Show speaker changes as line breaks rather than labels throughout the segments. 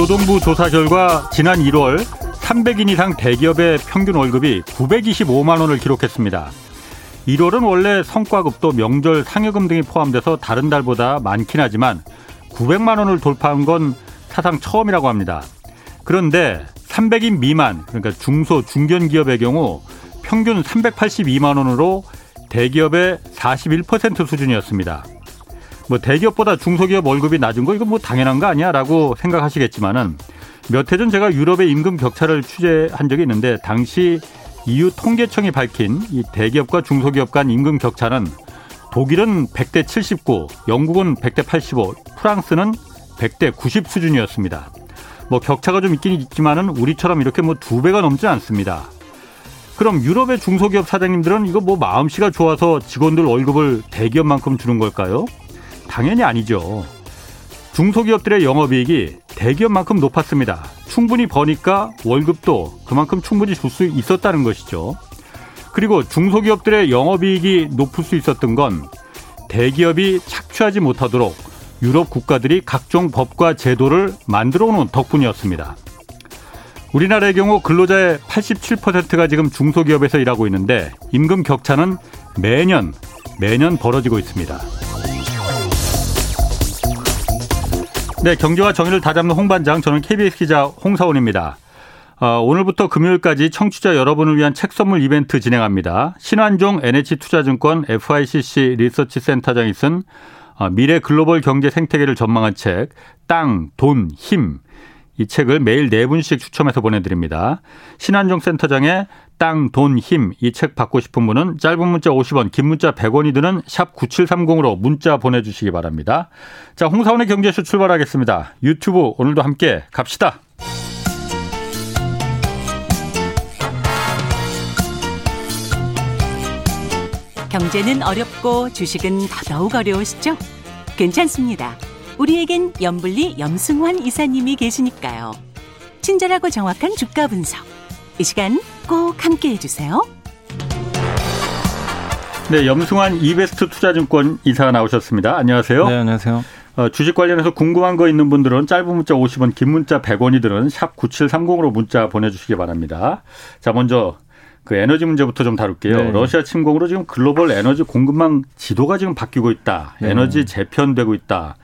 고용노동부 조사 결과 지난 1월 300인 이상 대기업의 평균 월급이 925만 원을 기록했습니다. 1월은 원래 성과급도 명절 상여금 등이 포함돼서 다른 달보다 많긴 하지만 900만 원을 돌파한 건 사상 처음이라고 합니다. 그런데 300인 미만 그러니까 중소 중견 기업의 경우 평균 382만 원으로 대기업의 41% 수준이었습니다. 뭐 대기업보다 중소기업 월급이 낮은 거 이거 뭐 당연한 거 아니야라고 생각하시겠지만은 몇 해 전 제가 유럽의 임금 격차를 취재한 적이 있는데 당시 EU 통계청이 밝힌 이 대기업과 중소기업 간 임금 격차는 독일은 100대 79, 영국은 100대 85, 프랑스는 100대 90 수준이었습니다. 뭐 격차가 좀 있긴 있지만은 우리처럼 이렇게 뭐 두 배가 넘지 않습니다. 그럼 유럽의 중소기업 사장님들은 이거 뭐 마음씨가 좋아서 직원들 월급을 대기업만큼 주는 걸까요? 당연히 아니죠. 중소기업들의 영업이익이 대기업만큼 높았습니다. 충분히 버니까 월급도 그만큼 충분히 줄 수 있었다는 것이죠. 그리고 중소기업들의 영업이익이 높을 수 있었던 건 대기업이 착취하지 못하도록 유럽 국가들이 각종 법과 제도를 만들어 놓은 덕분이었습니다. 우리나라의 경우 근로자의 87%가 지금 중소기업에서 일하고 있는데 임금 격차는 매년 매년 벌어지고 있습니다. 네, 경제와 정의를 다잡는 홍반장, 저는 KBS 기자 홍사원입니다. 어, 오늘부터 금요일까지 청취자 여러분을 위한 책 선물 이벤트 진행합니다. 신환종 NH투자증권 FICC 리서치 센터장이 쓴 어, 미래 글로벌 경제 생태계를 전망한 책, 땅, 돈, 힘. 이 책을 매일 네 분씩 추첨해서 보내드립니다. 신한종 센터장의 땅, 돈, 힘 이 책 받고 싶은 분은 짧은 문자 50원, 긴 문자 100원이 드는 샵 9730으로 문자 보내주시기 바랍니다. 자, 홍사원의 경제쇼 출발하겠습니다. 유튜브 오늘도 함께 갑시다.
경제는 어렵고 주식은 더더욱 어려우시죠? 괜찮습니다. 우리에겐 염블리 염승환 이사님이 계시니까요. 친절하고 정확한 주가 분석. 이 시간 꼭 함께 해주세요.
네, 염승환 이베스트 투자증권 이사가 나오셨습니다. 안녕하세요.
네, 안녕하세요.
어, 주식 관련해서 궁금한 거 있는 분들은 짧은 문자 50원, 긴 문자 100원이 들은 샵 9730으로 문자 보내주시기 바랍니다. 자, 먼저 그 에너지 문제부터 좀 다룰게요. 네. 러시아 침공으로 지금 글로벌 에너지 공급망 지도가 지금 바뀌고 있다. 네. 에너지 재편되고 있다.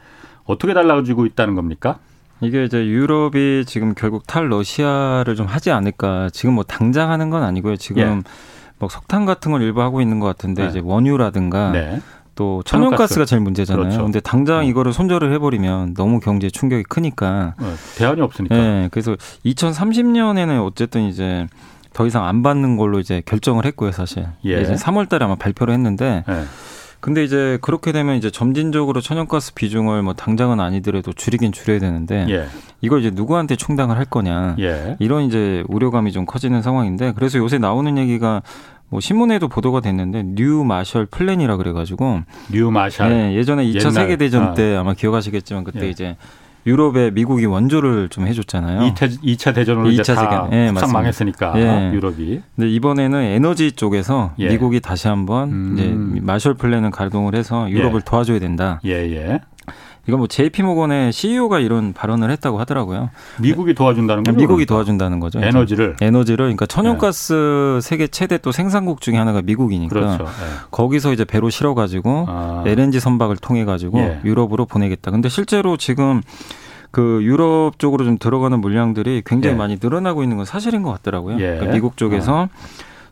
어떻게 달라지고 있다는 겁니까?
이게 이제 유럽이 지금 결국 탈 러시아를 좀 하지 않을까. 지금 뭐 당장 하는 건 아니고요. 지금 예. 뭐 석탄 같은 걸 일부 하고 있는 것 같은데 네. 이제 원유라든가 네. 또 천연가스가 제일 문제잖아요. 그렇죠. 근데 당장 네. 이거를 손절을 해버리면 너무 경제 충격이 크니까
네. 대안이 없으니까.
네, 그래서 2030년에는 어쨌든 이제 더 이상 안 받는 걸로 이제 결정을 했고요, 사실. 예. 예전 3월달에 아마 발표를 했는데. 네. 근데 이제 그렇게 되면 이제 점진적으로 천연가스 비중을 뭐 당장은 아니더라도 줄이긴 줄여야 되는데 예. 이걸 이제 누구한테 충당을 할 거냐 예. 이런 이제 우려감이 좀 커지는 상황인데 그래서 요새 나오는 얘기가 뭐 신문에도 보도가 됐는데 new 마셜 플랜이라 그래가지고
new 마셜
네, 예전에 2차 세계 대전 아. 때 아 마 기억하시겠지만 그때 예. 이제 유럽에 미국이 원조를 좀 해줬잖아요.
2차, 2차 대전으로 2차 세계 예, 싹 망했으니까 예. 유럽이.
근데 이번에는 에너지 쪽에서 예. 미국이 다시 한번 음. 이제 마셜 플랜을 가동을 해서 유럽을 예. 도와줘야 된다.
예, 예.
이건 뭐 JP 모건의 CEO가 이런 발언을 했다고 하더라고요.
미국이 도와준다는 거죠?
미국이 도와준다는 거죠.
에너지를.
에너지를. 그러니까 천연가스 네. 세계 최대 또 생산국 중에 하나가 미국이니까. 그렇죠. 네. 거기서 이제 배로 실어 가지고 아. LNG 선박을 통해 가지고 예. 유럽으로 보내겠다. 근데 실제로 지금 그 유럽 쪽으로 좀 들어가는 물량들이 굉장히 예. 많이 늘어나고 있는 건 사실인 것 같더라고요. 예. 그러니까 미국 쪽에서 어.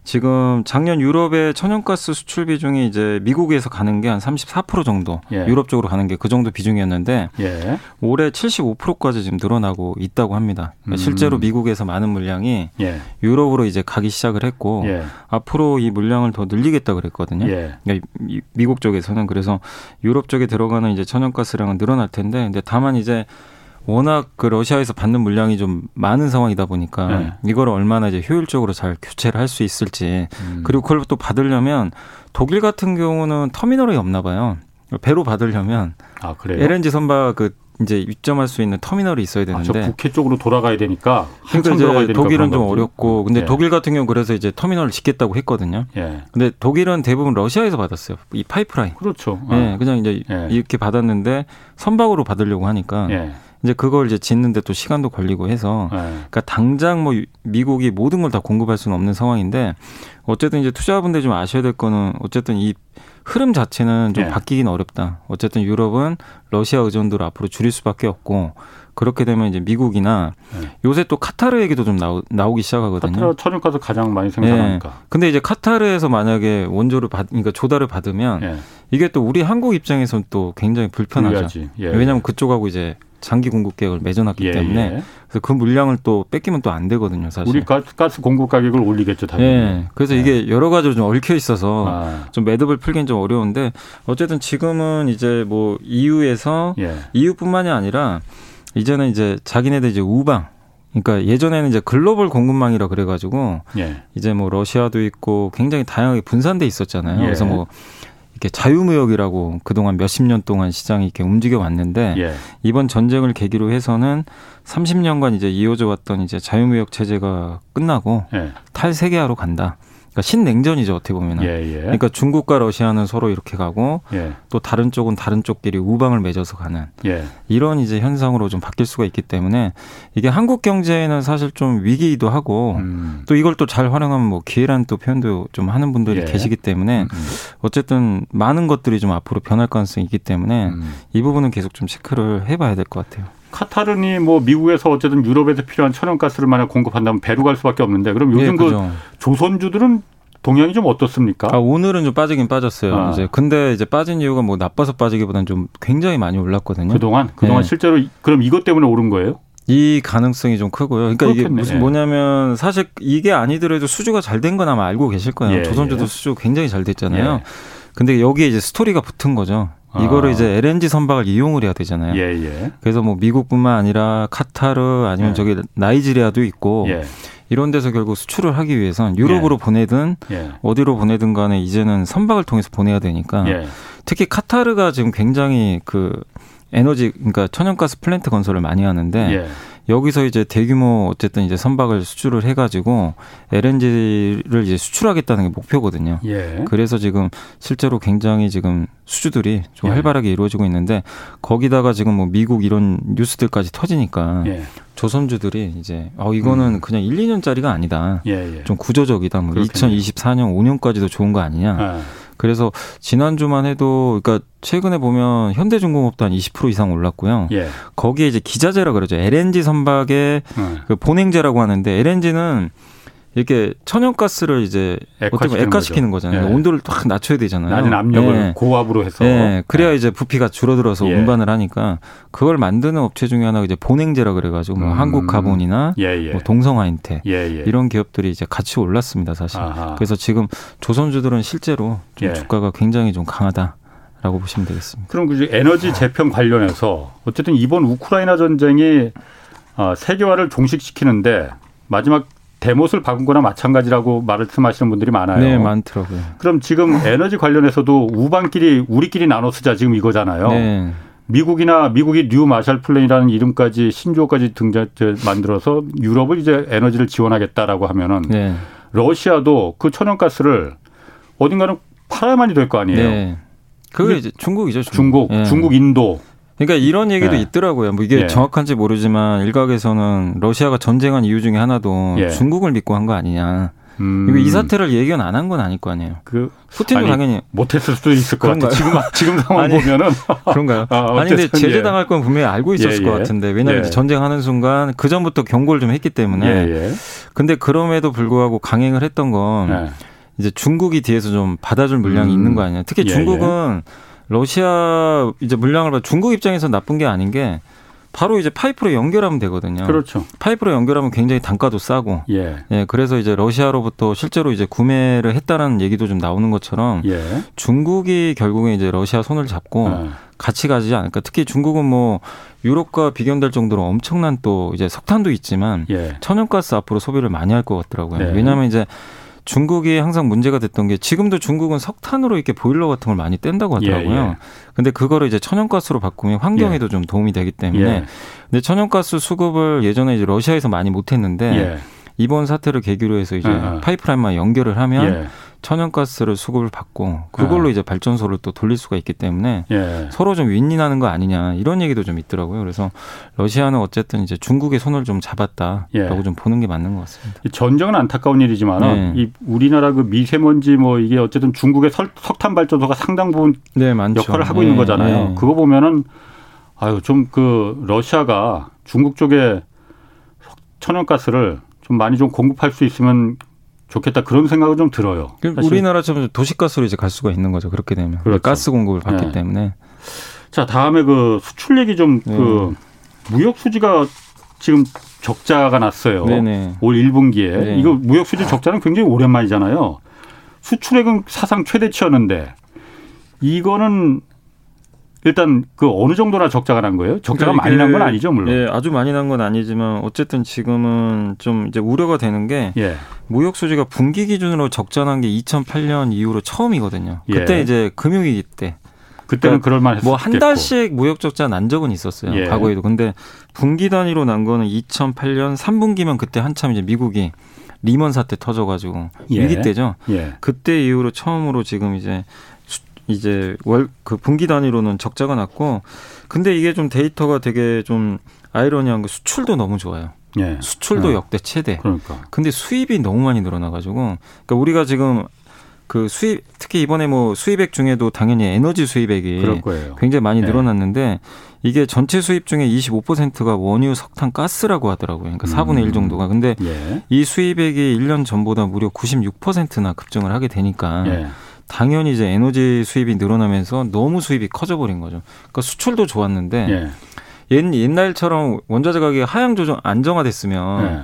지금 작년 유럽의 천연가스 수출 비중이 이제 미국에서 가는 게 한 34% 정도 예. 유럽 쪽으로 가는 게 그 정도 비중이었는데 예. 올해 75%까지 지금 늘어나고 있다고 합니다. 그러니까 음. 실제로 미국에서 많은 물량이 예. 유럽으로 이제 가기 시작을 했고 예. 앞으로 이 물량을 더 늘리겠다 그랬거든요. 예. 그러니까 미국 쪽에서는 그래서 유럽 쪽에 들어가는 이제 천연가스량은 늘어날 텐데 근데 다만 이제 워낙 그 러시아에서 받는 물량이 좀 많은 상황이다 보니까 네. 이걸 얼마나 이제 효율적으로 잘 교체를 할 수 있을지 음. 그리고 그걸 또 받으려면 독일 같은 경우는 터미널이 없나 봐요. 배로 받으려면 아, 그래요? LNG 선박 그 이제 입점할 수 있는 터미널이 있어야 되는데
아, 북해 쪽으로 돌아가야 되니까
그러니까 이제 되니까 독일은 좀 어렵고 근데 예. 독일 같은 경우 그래서 이제 터미널을 짓겠다고 했거든요. 예. 근데 독일은 대부분 러시아에서 받았어요. 이 파이프라인.
그렇죠.
예, 아. 그냥 이제 예. 이렇게 받았는데 선박으로 받으려고 하니까 예. 이제 그걸 이제 짓는데 또 시간도 걸리고 해서 네. 그러니까 당장 뭐 미국이 모든 걸 다 공급할 수는 없는 상황인데 어쨌든 이제 투자분들 좀 아셔야 될 거는 어쨌든 이 흐름 자체는 좀 네. 바뀌긴 어렵다. 어쨌든 유럽은 러시아 의존도를 앞으로 줄일 수밖에 없고 그렇게 되면 이제 미국이나 네. 요새 또 카타르 얘기도 좀 나오, 나오기 시작하거든요.
카타르 천연가스 가장 많이 생산하니까. 네.
근데 이제 카타르에서 만약에 원조를 받, 그러니까 조달을 받으면 네. 이게 또 우리 한국 입장에서는 또 굉장히 불편하죠. 예, 왜냐하면 그쪽하고 이제 장기 공급 계획을 맺어놨기 예, 때문에 예. 그래서 그 물량을 또 뺏기면 또 안 되거든요, 사실.
우리 가스, 가스 공급 가격을 올리겠죠, 당연히. 예.
그래서 예. 이게 여러 가지로 좀 얽혀 있어서 아. 좀 매듭을 풀긴 좀 어려운데 어쨌든 지금은 이제 뭐 EU에서 예. EU뿐만이 아니라 이제는 이제 자기네들 이제 우방 그러니까 예전에는 이제 글로벌 공급망이라 그래가지고 예. 이제 뭐 러시아도 있고 굉장히 다양하게 분산돼 있었잖아요. 예. 그래서 뭐 이렇게 자유무역이라고 그동안 몇십 년 동안 시장이 이렇게 움직여 왔는데 예. 이번 전쟁을 계기로 해서는 30년간 이제 이어져 왔던 이제 자유무역 체제가 끝나고 예. 탈세계화로 간다. 그러니까 신냉전이죠 어떻게 보면. 예, 예. 그러니까 중국과 러시아는 서로 이렇게 가고 예. 또 다른 쪽은 다른 쪽끼리 우방을 맺어서 가는 예. 이런 이제 현상으로 좀 바뀔 수가 있기 때문에 이게 한국 경제에는 사실 좀 위기이기도 하고 음. 또 이걸 또 잘 활용하면 뭐 기회라는 또 표현도 좀 하는 분들이 예. 계시기 때문에 음, 음. 어쨌든 많은 것들이 좀 앞으로 변할 가능성이 있기 때문에 음. 이 부분은 계속 좀 체크를 해봐야 될 것 같아요.
카타르니 뭐 미국에서 어쨌든 유럽에서 필요한 천연가스를 만약 공급한다면 배로 갈 수밖에 없는데 그럼 요즘 네, 그 조선주들은 동향이 좀 어떻습니까?
아, 오늘은 좀 빠지긴 빠졌어요. 아. 이제 근데 이제 빠진 이유가 뭐 나빠서 빠지기보다는 좀 굉장히 많이 올랐거든요.
그동안 그동안 네. 실제로 그럼 이것 때문에 오른 거예요?
이 가능성이 좀 크고요. 그러니까 그렇겠네. 이게 무슨 뭐냐면 사실 이게 아니더라도 수주가 잘 된 건 아마 알고 계실 거예요. 예, 조선주도 예. 수주 굉장히 잘 됐잖아요. 예. 근데 여기에 이제 스토리가 붙은 거죠. 이거를 아. 이제 LNG 선박을 이용을 해야 되잖아요. 예, 예. 그래서 뭐 미국뿐만 아니라 카타르 아니면 예. 저기 나이지리아도 있고 예. 이런 데서 결국 수출을 하기 위해선 유럽으로 예. 보내든 예. 어디로 보내든 간에 이제는 선박을 통해서 보내야 되니까 예. 특히 카타르가 지금 굉장히 그 에너지 그러니까 천연가스 플랜트 건설을 많이 하는데 여기서 이제 대규모 어쨌든 이제 선박을 수출을 해가지고 LNG를 이제 수출하겠다는 게 목표거든요. 예. 그래서 지금 실제로 굉장히 지금 수주들이 좀 예. 활발하게 이루어지고 있는데 거기다가 지금 뭐 미국 이런 뉴스들까지 터지니까 예. 조선주들이 이제 어 이거는 음. 그냥 1, 2년짜리가 아니다. 예, 예. 좀 구조적이다. 뭐 2024년 5년까지도 좋은 거 아니냐. 아. 그래서 지난주만 해도 그러니까 최근에 보면 현대중공업도 한 20% 이상 올랐고요. 예. 거기에 이제 기자재라 그러죠. LNG 선박의 음. 그 본행제라고 하는데 LNG는 이렇게 천연가스를 이제 어떻게 액화시키는 거잖아요. 예. 온도를 딱 낮춰야 되잖아요.
낮은 압력을 예. 고압으로 해서. 예.
그래야 예. 이제 부피가 줄어들어서 예. 운반을 하니까 그걸 만드는 업체 중에 하나가 이제 본행제라 그래가지고 뭐 음. 한국가본이나 예, 뭐 동성화인테 이런 기업들이 이제 같이 올랐습니다, 사실. 아하. 그래서 지금 조선주들은 실제로 좀 주가가 굉장히 좀 강하다. 라고 보시면 되겠습니다.
그럼 그 에너지 재평 관련해서 어쨌든 이번 우크라이나 전쟁이 어, 세계화를 종식시키는데 마지막 대못을 박은 거나 마찬가지라고 말씀하시는 분들이 많아요.
네, 많더라고요.
그럼 지금 에너지 관련해서도 우방끼리 우리끼리 나눠 쓰자 지금 이거잖아요. 네. 미국이나 미국이 new 마샬 플랜이라는 이름까지 신조어까지 등장 만들어서 유럽을 이제 에너지를 지원하겠다라고 하면은 네. 러시아도 그 천연가스를 어딘가는 팔아야만이 될 거 아니에요. 네.
그게 이제 중국이죠.
중국, 중국, 네. 중국 인도.
그러니까 이런 얘기도 네. 있더라고요. 뭐 이게 예. 정확한지 모르지만 일각에서는 러시아가 전쟁한 이유 중에 하나도 예. 중국을 믿고 한 거 아니냐. 음. 이거 이 사태를 예견 안 한 건 아닐 거 아니에요. 그 푸틴도 아니, 당연히
못했을 수도 있을 것 같아요. 지금 지금 상황 아니, 보면은
그런가요? 아, 니 근데 제재 당할 건 분명히 알고 있었을 예, 것 예. 같은데 왜냐하면 예. 전쟁하는 순간 그 전부터 경고를 좀 했기 때문에. 예, 예. 근데 그럼에도 불구하고 강행을 했던 건 이제 중국이 뒤에서 좀 받아줄 물량이 음. 있는 거 아니냐. 특히 중국은 러시아 이제 물량을 중국 입장에서 나쁜 게 아닌 게 바로 이제 파이프로 연결하면 되거든요.
그렇죠.
파이프로 연결하면 굉장히 단가도 싸고. 예. 예. 그래서 이제 러시아로부터 실제로 이제 구매를 했다라는 얘기도 좀 나오는 것처럼 예. 중국이 결국에 이제 러시아 손을 잡고 아. 같이 가지 않을까. 특히 중국은 뭐 유럽과 비견될 정도로 엄청난 또 이제 석탄도 있지만 예. 천연가스 앞으로 소비를 많이 할 것 같더라고요. 네. 왜냐하면 이제 중국이 항상 문제가 됐던 게 지금도 중국은 석탄으로 이렇게 보일러 같은 걸 많이 뗀다고 하더라고요. 예, 예. 근데 그거를 이제 천연가스로 바꾸면 환경에도 예. 좀 도움이 되기 때문에 예. 근데 천연가스 수급을 예전에 이제 러시아에서 많이 못 했는데 예. 이번 사태를 계기로 해서 이제 예. 파이프라인만 연결을 하면 예. 천연가스를 수급을 받고 그걸로 아. 이제 발전소를 또 돌릴 수가 있기 때문에 예. 서로 좀 윈윈하는 거 아니냐 이런 얘기도 좀 있더라고요. 그래서 러시아는 어쨌든 이제 중국의 손을 좀 잡았다라고 예. 좀 보는 게 맞는 것 같습니다.
전쟁은 안타까운 일이지만 네. 이 우리나라 그 미세먼지 뭐 이게 어쨌든 중국의 설, 석탄 발전소가 상당 부분 네, 역할을 하고 네. 있는 거잖아요. 네. 그거 보면은 아유 좀 그 러시아가 중국 쪽에 천연가스를 좀 많이 좀 공급할 수 있으면 좋겠다 그런 생각은 좀 들어요.
우리나라처럼 도시가스로 이제 갈 수가 있는 거죠. 그렇게 되면 그렇죠. 가스 공급을 받기 네. 때문에.
자 다음에 그 수출 얘기 좀그 네. 무역 수지가 지금 적자가 났어요. 네네. 올 1분기에 네. 이거 무역 수지 적자는 굉장히 오랜만이잖아요. 수출액은 사상 최대치였는데 이거는 일단 그 어느 정도나 적자가 난 거예요? 적자가 그러니까 많이 난 건 아니죠, 물론.
예, 아주 많이 난 건 아니지만 어쨌든 지금은 좀 이제 우려가 되는 게 예. 무역 수지가 분기 기준으로 적자 난 게 2008년 이후로 처음이거든요. 예. 그때 예. 이제 금융위기 때
그때는 그러니까 그럴 만했었
뭐한 달씩 무역 적자 난 적은 있었어요. 예. 과거에도. 근데 분기 단위로 난 거는 2008년 3분기면 그때 한참 이제 미국이 리먼 사태 터져가지고 예. 위기 때죠. 예. 그때 이후로 처음으로 지금 이제 이제 월 그 분기 단위로는 적자가 났고 근데 이게 좀 데이터가 되게 좀 아이러니한 게 수출도 너무 좋아요. 예. 수출도 예. 역대 최대. 그러니까. 근데 수입이 너무 많이 늘어나 가지고 그러니까 우리가 지금 그 수입 특히 이번에 뭐 수입액 중에도 당연히 에너지 수입액이 굉장히 많이 예. 늘어났는데 이게 전체 수입 중에 25%가 원유, 석탄, 가스라고 하더라고요. 그러니까 4분의 음. 1 정도가. 근데 예. 이 수입액이 1년 전보다 무려 96%나 급증을 하게 되니까 예. 당연히 이제 에너지 수입이 늘어나면서 너무 수입이 커져버린 거죠. 그러니까 수출도 좋았는데 예. 옛, 옛날처럼 원자재 가격이 하향 조정 안정화됐으면 예.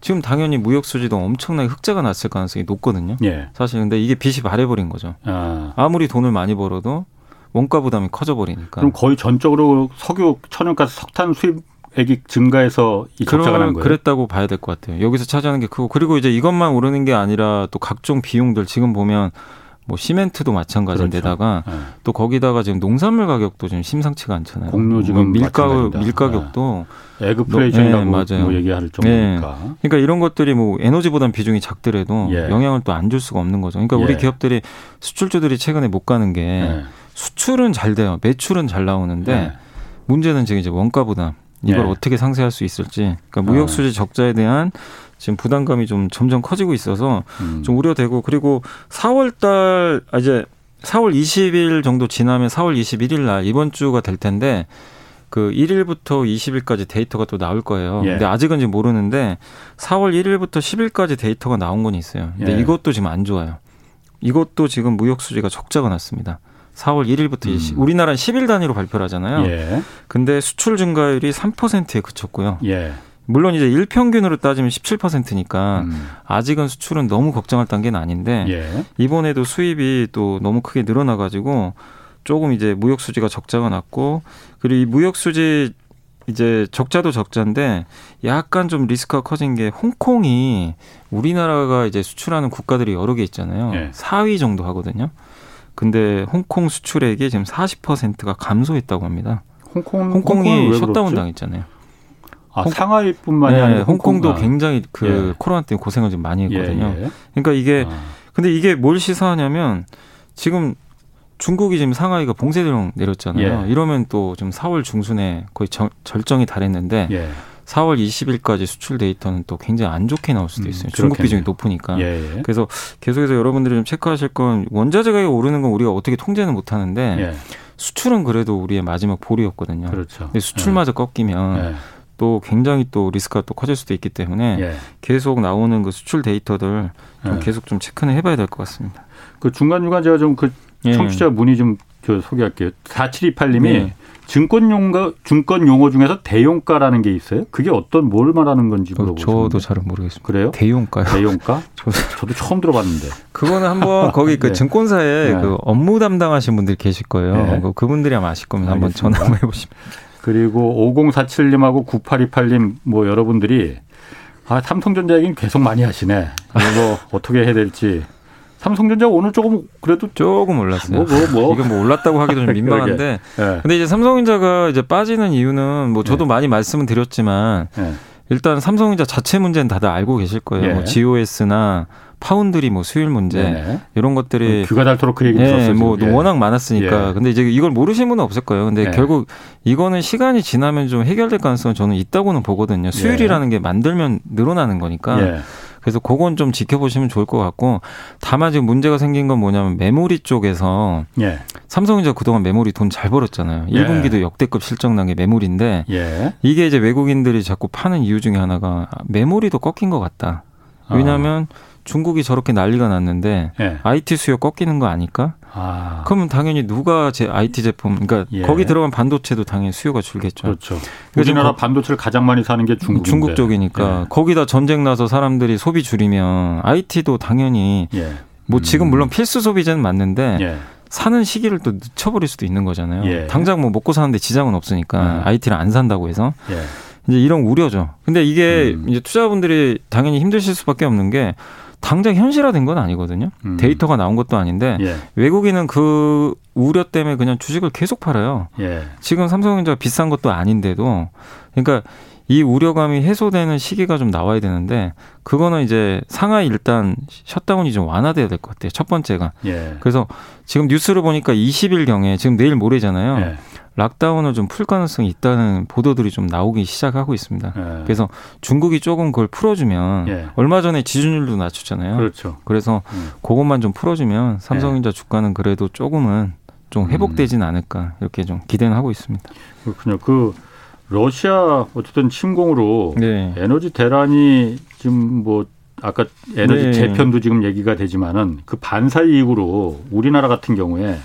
지금 당연히 무역 수지도 엄청나게 흑자가 났을 가능성이 높거든요. 예. 사실 근데 이게 빚이 발해버린 거죠. 아. 아무리 돈을 많이 벌어도 원가 부담이 커져버리니까.
그럼 거의 전적으로 석유, 천연가스, 석탄 수입 액이 증가해서 이 적자가 난 거예요.
그랬다고 봐야 될 것 같아요. 여기서 차지하는 게 크고 그리고 이제 이것만 오르는 게 아니라 또 각종 비용들 지금 보면 뭐 시멘트도 마찬가지인데다가 그렇죠. 네. 또 거기다가 지금 농산물 가격도 지금 심상치가 않잖아요.
공로 지금
밀가 밀 가격도
네. 애그플레이션이라고 네, 맞아요. 뭐 얘기할 정도니까.
네. 그러니까 이런 것들이 뭐 에너지보단 비중이 작더라도 예. 영향을 또 안 줄 수가 없는 거죠. 그러니까 예. 우리 기업들이 수출주들이 최근에 못 가는 게 예. 수출은 잘 돼요. 매출은 잘 나오는데 예. 문제는 지금 이제 원가 부담. 이걸 예. 어떻게 상쇄할 수 있을지. 그러니까 무역 수지 아. 적자에 대한 지금 부담감이 좀 점점 커지고 있어서 음. 좀 우려되고 그리고 4월 달 아, 이제 4월 20일 정도 지나면 4월 21일 날 이번 주가 될 텐데 그 1일부터 20일까지 데이터가 또 나올 거예요. 예. 근데 아직은 지금 모르는데 4월 1일부터 10일까지 데이터가 나온 건 있어요. 근데 예. 이것도 지금 안 좋아요. 이것도 지금 무역 수지가 적자가 났습니다. 4월 1일부터 음. 우리나라는 10일 단위로 발표를 하잖아요. 예. 근데 수출 증가율이 3%에 그쳤고요. 예. 물론 이제 일평균으로 따지면 17%니까 음. 아직은 수출은 너무 걱정할 단계는 아닌데 예. 이번에도 수입이 또 너무 크게 늘어나 가지고 조금 이제 무역 수지가 적자가 났고 그리고 이 무역 수지 이제 적자도 적자인데 약간 좀 리스크가 커진 게 홍콩이 우리나라가 이제 수출하는 국가들이 여러 개 있잖아요. 예. 4위 정도 하거든요. 근데 홍콩 수출액이 지금 40%가 감소했다고 합니다.
홍콩
홍콩이 셧다운 당했잖아요.
아, 상하이뿐만이 네, 아니라
홍콩도 홍콩. 굉장히 그 예. 코로나 때문에 고생을 좀 많이 했거든요. 예, 예. 그러니까 이게 아. 근데 이게 뭘 시사하냐면 지금 중국이 지금 상하이가 봉쇄령 내렸잖아요. 예. 이러면 또 좀 4월 중순에 거의 저, 절정이 달했는데 4월 예. 20일까지 수출 데이터는 또 굉장히 안 좋게 나올 수도 음, 있어요. 음, 중국 비중이 높으니까. 예, 그래서 계속해서 여러분들이 좀 체크하실 건 원자재 가격이 오르는 건 우리가 어떻게 통제는 못 하는데 수출은 그래도 우리의 마지막 보루였거든요. 그렇죠. 근데 수출마저 꺾이면 또 굉장히 또 리스크가 또 커질 수도 있기 때문에 예. 계속 나오는 그 수출 데이터들 좀 예. 계속 좀 체크는 해봐야 될 것 같습니다.
그 중간 중간 제가 좀 그 청취자 문의 좀 소개할게요. 4728님이 예. 증권 용어 증권 용어 중에서 대용가라는 게 있어요. 그게 어떤 뭘 말하는 건지 어, 물어보시면
저도 잘은 모르겠습니다.
그래요?
대용가요?
대용가? 저 도 처음 들어봤는데.
그거는 한번 거기 그 네. 증권사에 네. 그 업무 담당하신 분들 계실 거예요. 네. 그 그분들이 아마 아실 거면 한번 전화 한번 해보시면.
그리고 5047님하고 9828님 뭐 여러분들이 아, 삼성전자 얘기는 계속 많이 하시네. 이거 어떻게 해야 될지. 삼성전자 오늘 조금 그래도
조금 올랐어요. 뭐, 뭐, 뭐. 이거 뭐 올랐다고 하기도 좀 민망한데. 네. 근데 이제 삼성전자가 이제 빠지는 이유는 뭐 저도 네. 많이 말씀은 드렸지만 네. 일단 삼성전자 자체 문제는 다들 알고 계실 거예요. 예. 뭐 GOS나 파운드리 뭐 수율 문제 네네. 이런 것들이
귀가 닳도록 그 얘기 네, 들었어요.
뭐 예. 워낙 많았으니까. 예. 근데 이제 이걸 모르시는 분은 없을 거예요. 근데 예. 결국 이거는 시간이 지나면 좀 해결될 가능성은 저는 있다고는 보거든요. 수율이라는 게 만들면 늘어나는 거니까. 예. 그래서 그건 좀 지켜보시면 좋을 것 같고 다만 지금 문제가 생긴 건 뭐냐면 메모리 쪽에서 예. 삼성전자 그동안 메모리 돈 잘 벌었잖아요. 예. 1분기도 역대급 실적 난 게 메모리인데 예. 이게 이제 외국인들이 자꾸 파는 이유 중에 하나가 메모리도 꺾인 것 같다. 왜냐하면 아. 중국이 저렇게 난리가 났는데 예. IT 수요 꺾이는 거 아닐까? 아. 그러면 당연히 누가 제 IT 제품, 그러니까 예. 거기 들어간 반도체도 당연히 수요가 줄겠죠.
그렇죠. 우리나라 반도체를 가장 많이 사는 게 중국.
중국 쪽이니까 예. 거기다 전쟁 나서 사람들이 소비 줄이면 IT도 당연히 예. 뭐 지금 음. 물론 필수 소비재는 맞는데 예. 사는 시기를 또 늦춰버릴 수도 있는 거잖아요. 예. 당장 뭐 먹고 사는데 지장은 없으니까 IT를 안 산다고 해서. 이제 이런 우려죠. 근데 이게 음. 이제 투자분들이 당연히 힘드실 수밖에 없는 게 당장 현실화된 건 아니거든요. 음. 데이터가 나온 것도 아닌데 예. 외국인은 그 우려 때문에 그냥 주식을 계속 팔아요. 예. 지금 삼성전자 비싼 것도 아닌데도 그러니까 이 우려감이 해소되는 시기가 좀 나와야 되는데 그거는 이제 상하이 일단 셧다운이 좀 완화돼야 될 것 같아요. 첫 번째가. 예. 그래서 지금 뉴스를 보니까 20일 경에 지금 내일 모레잖아요. 예. 락다운을 좀 풀 가능성이 있다는 보도들이 좀 나오기 시작하고 있습니다. 예. 그래서 중국이 조금 그걸 풀어주면 예. 얼마 전에 지준율도 낮췄잖아요.
그렇죠.
그래서 음. 그것만 좀 풀어주면 삼성전자 예. 주가는 그래도 조금은 좀 회복되진 음. 않을까 이렇게 좀 기대는 하고 있습니다.
그렇군요. 그 러시아 어쨌든 침공으로 네. 에너지 대란이 지금 뭐 아까 에너지 네. 재편도 지금 얘기가 되지만은 그 반사 이익으로 우리나라 같은 경우에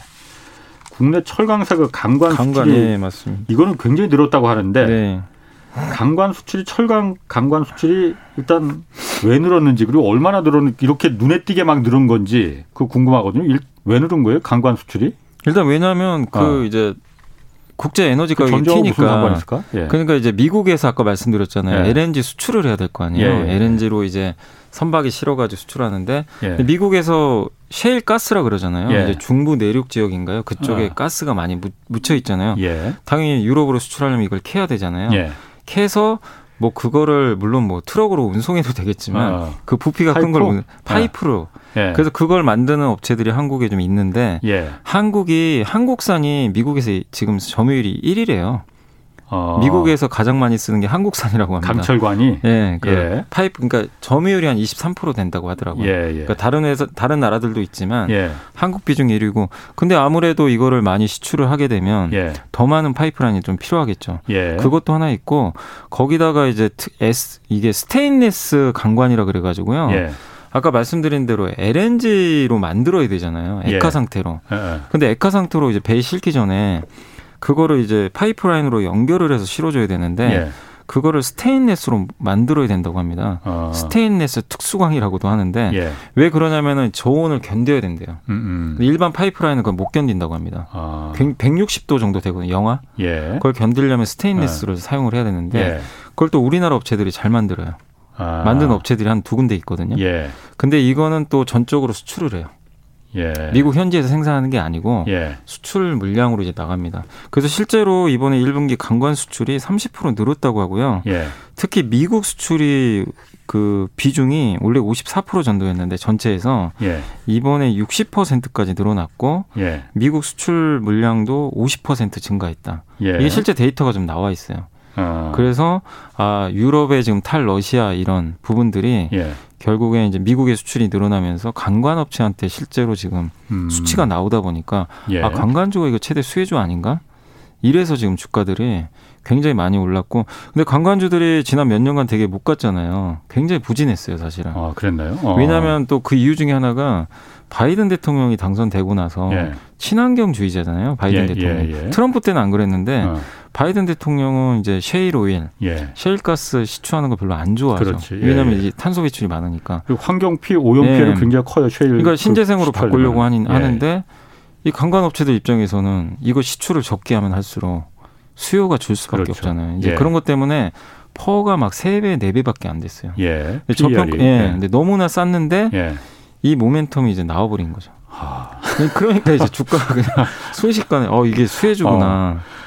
국내 철강사 그 강관, 강관 수출이 네, 맞습니다. 이거는 굉장히 늘었다고 하는데 네. 강관 수출이 철강 강관 수출이 일단 왜 늘었는지 그리고 얼마나 늘었는지 이렇게 눈에 띄게 막 늘은 건지 그 궁금하거든요. 왜 늘은 거예요? 강관 수출이?
일단 왜냐하면 그 아. 이제 국제 에너지 그 가격이 튀니까 예. 그러니까 이제 미국에서 아까 말씀드렸잖아요. 예. LNG 수출을 해야 될 거 아니에요. 예. LNG로 이제 선박이 실어가지고 수출하는데 예. 미국에서 셰일 가스라 그러잖아요. 예. 이제 중부 내륙 지역인가요? 그쪽에 아. 가스가 많이 묻혀 있잖아요. 예. 당연히 유럽으로 수출하려면 이걸 캐야 되잖아요. 예. 캐서 뭐 그거를 물론 뭐 트럭으로 운송해도 되겠지만 어. 그 부피가 큰 걸 파이프로 예. 그래서 그걸 만드는 업체들이 한국에 좀 있는데 예. 한국이 한국산이 미국에서 지금 점유율이 1위래요. 어. 미국에서 가장 많이 쓰는 게 한국산이라고 합니다.
강철관이
예, 그 예. 파이프 그러니까 점유율이 한 23% 된다고 하더라고요. 예, 예. 그러니까 다른 회사 다른 나라들도 있지만 예. 한국 비중 1위고 근데 아무래도 이거를 많이 수출을 하게 되면 예. 더 많은 파이프라인이 좀 필요하겠죠. 예. 그것도 하나 있고 거기다가 이제 S 이게 스테인레스 강관이라 그래 가지고요. 아까 말씀드린 대로 LNG로 만들어야 되잖아요. 액화 상태로. 근데 액화 상태로 이제 배에 실기 전에 그거를 이제 파이프라인으로 연결을 해서 실어줘야 되는데 예. 그거를 스테인레스로 만들어야 된다고 합니다. 어. 스테인레스 특수강이라고도 하는데 예. 왜 그러냐면은 저온을 견뎌야 된대요. 음 음. 일반 파이프라인은 그걸 못 견딘다고 합니다. 아. 160도 정도 되거든요. 영하. 예. 그걸 견디려면 스테인레스를 예. 사용을 해야 되는데 예. 그걸 또 우리나라 업체들이 잘 만들어요. 아. 만든 업체들이 한 두 군데 있거든요. 예. 근데 이거는 또 전적으로 수출을 해요. 예. 미국 현지에서 생산하는 게 아니고 예. 수출 물량으로 이제 나갑니다. 그래서 실제로 이번에 1분기 강관 수출이 30% 늘었다고 하고요. 예. 특히 미국 수출이 그 비중이 원래 54% 정도였는데 전체에서 예. 이번에 60%까지 늘어났고 예. 미국 수출 물량도 50% 증가했다. 예. 이게 실제 데이터가 좀 나와 있어요. 어. 그래서 아 유럽의 지금 탈 러시아 이런 부분들이 예. 결국에 이제 미국의 수출이 늘어나면서 관광 업체한테 실제로 지금 음. 수치가 나오다 보니까 예. 아 관광주가 이거 최대 수혜주 아닌가? 이래서 지금 주가들이 굉장히 많이 올랐고 근데 관광주들이 지난 몇 년간 되게 못 갔잖아요. 굉장히 부진했어요, 사실은.
아, 그랬나요? 어.
왜냐하면 또 그 이유 중에 하나가 바이든 대통령이 당선되고 나서 예. 친환경주의자잖아요. 바이든 예, 대통령. 예, 예. 트럼프 때는 안 그랬는데 어. 바이든 대통령은 이제 셰일 오일, 예. 셰일 가스 시추하는 거 별로 안 좋아하죠. 그렇지. 예, 왜냐하면 이제 탄소 배출이 많으니까.
환경 피, 오염 피해는 굉장히 커요. 셰일.
그러니까 신재생으로 바꾸려고 하는, 하는데 이 강관업체들 입장에서는 이거 시추를 적게 하면 할수록 수요가 줄 수밖에 그렇죠. 없잖아요. 이제 그런 것 때문에 PER가 막 세배네배밖에안 됐어요.
예.
저평, 예. 근데 너무나 쌌는데 이 모멘텀이 이제 나와버린 거죠. 하... 그러니까 이제 주가가 그냥 순식간에 어 이게 수혜주구나. 어.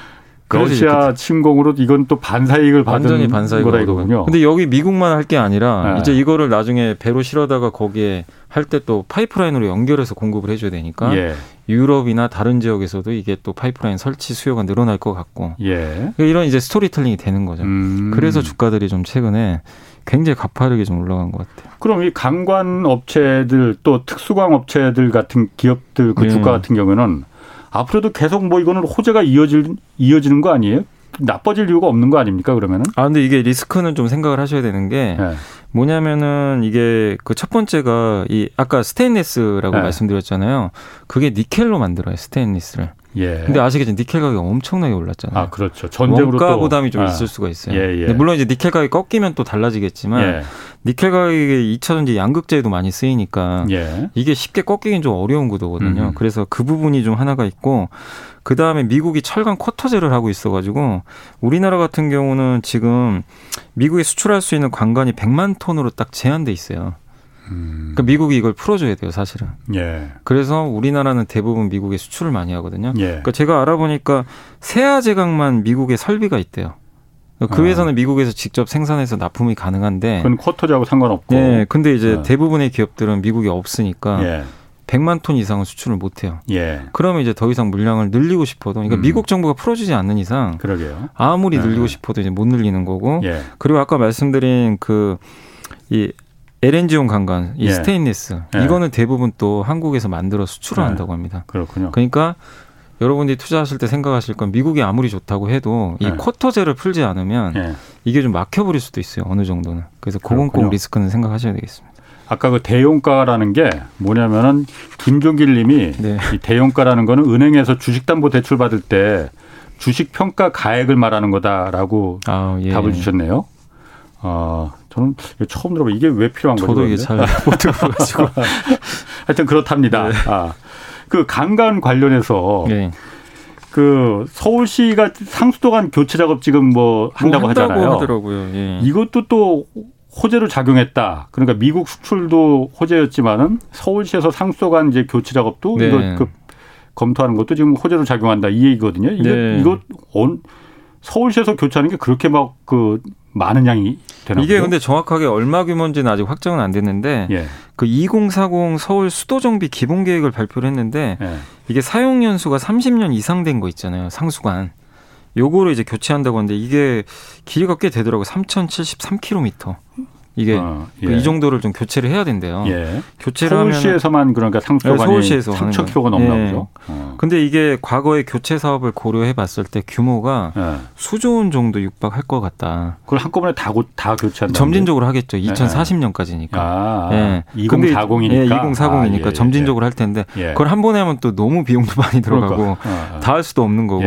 러시아 침공으로 이건 또 반사이익을 받은 완전히 반사이익 거다 이거군요.
근데 여기 미국만 할 게 아니라 네. 이제 이거를 나중에 배로 실어다가 거기에 할 때 또 파이프라인으로 연결해서 공급을 해줘야 되니까 예. 유럽이나 다른 지역에서도 이게 또 파이프라인 설치 수요가 늘어날 것 같고 예. 이런 이제 스토리텔링이 되는 거죠. 음. 그래서 주가들이 좀 최근에 굉장히 가파르게 좀 올라간 것 같아요.
그럼 이 강관 업체들 또 특수광 업체들 같은 기업들 그 네. 주가 같은 경우는 앞으로도 계속 뭐 이거는 호재가 이어질 이어지는 거 아니에요? 나빠질 이유가 없는 거 아닙니까 그러면은?
아 근데 이게 리스크는 좀 생각을 하셔야 되는 게 네. 뭐냐면은 이게 그 첫 번째가 이 아까 스테인리스라고 네. 말씀드렸잖아요. 그게 니켈로 만들어요 스테인리스를. 예. 근데 아시겠지만 니켈 가격이 엄청나게 올랐잖아요.
아 그렇죠. 전쟁으로
원가 또. 부담이 좀 아. 있을 수가 있어요. 예, 예. 물론 이제 니켈 가격이 꺾이면 또 달라지겠지만 예. 니켈 가격이 2차 전지 양극재에도 많이 쓰이니까 예. 이게 쉽게 꺾이긴 좀 어려운 구도거든요. 음. 그래서 그 부분이 좀 하나가 있고 그 다음에 미국이 철강 쿼터제를 하고 있어가지고 우리나라 같은 경우는 지금 미국에 수출할 수 있는 관관이 100만 톤으로 딱 제한돼 있어요. 음. 그러니까 미국이 이걸 풀어줘야 돼요, 사실은. 예. 그래서 우리나라는 대부분 미국에 수출을 많이 하거든요. 예. 그러니까 제가 알아보니까 세아 제강만 미국에 설비가 있대요. 그 아. 회사는 미국에서 직접 생산해서 납품이 가능한데.
그건 쿼터제하고 상관없고.
네, 근데 이제 어. 대부분의 기업들은 미국에 없으니까. 예. 100만 톤 이상은 수출을 못 해요. 예. 그러면 이제 더 이상 물량을 늘리고 싶어도 그러니까 음. 미국 정부가 풀어주지 않는 이상 그러게요. 아무리 네. 늘리고 싶어도 이제 못 늘리는 거고. 예. 그리고 아까 말씀드린 그이 LNG용 강간, 이 예. 스테인리스 예. 이거는 대부분 또 한국에서 만들어 수출을 예. 한다고 합니다.
그렇군요.
그러니까 여러분들이 투자하실 때 생각하실 건 미국이 아무리 좋다고 해도 이 예. 쿼터제를 풀지 않으면 예. 이게 좀 막혀버릴 수도 있어요. 어느 정도는. 그래서 꼭 리스크는 생각하셔야 되겠습니다.
아까 그 대용가라는 게 뭐냐면은 김종길 님이 네. 이 대용가라는 거는 은행에서 주식담보 대출 받을 때 주식 평가 가액을 말하는 거다라고 아, 예. 답을 주셨네요. 어, 저는 처음 들어봐. 이게 왜 필요한 거죠?
저도 이게 잘못 들어가지고.
하여튼 그렇답니다. 네. 아, 그 강간 관련해서 네. 그 서울시가 상수도 간 교체 작업 지금 뭐 한다고 뭐 하잖아요.
하더라고요. 예.
이것도 또 호재로 작용했다. 그러니까 미국 수출도 호재였지만은 서울시에서 상수도 간 이제 교체 작업도 네. 이거 그 검토하는 것도 지금 호재로 작용한다 이 얘기거든요. 이게 네. 이거 온 서울시에서 교체하는 게 그렇게 막 그 많은 양이 되나
이게 보죠? 근데 정확하게 얼마 규모인지는 아직 확정은 안 됐는데 예. 그2040 서울 수도 정비 기본 계획을 발표를 했는데 예. 이게 사용 연수가 30년 이상 된 거 있잖아요. 상수관. 요거를 이제 교체한다고 하는데 이게 길이가 꽤 되더라고요. 3,073km. 이게 어, 예. 그 이 정도를 좀 교체를 해야 된대요. 예.
교체를 서울시에서만 그러니까 상수관이 네, 서울시에서 3천 킬로가 넘나 예. 보죠.
어. 근데 이게 과거의 교체 사업을 고려해 봤을 때 규모가 예. 수조 원 정도 육박할 것 같다.
그걸 한꺼번에 다, 다 교체한다.
점진적으로 하겠죠. 2040년까지니까.
아, 예. 2040이니까. 예,
2040이니까 아, 예, 점진적으로 할 텐데 그걸 한 번에 하면 또 너무 비용도 많이 들어가고 그러니까. 어, 어. 다할 수도 없는 거고.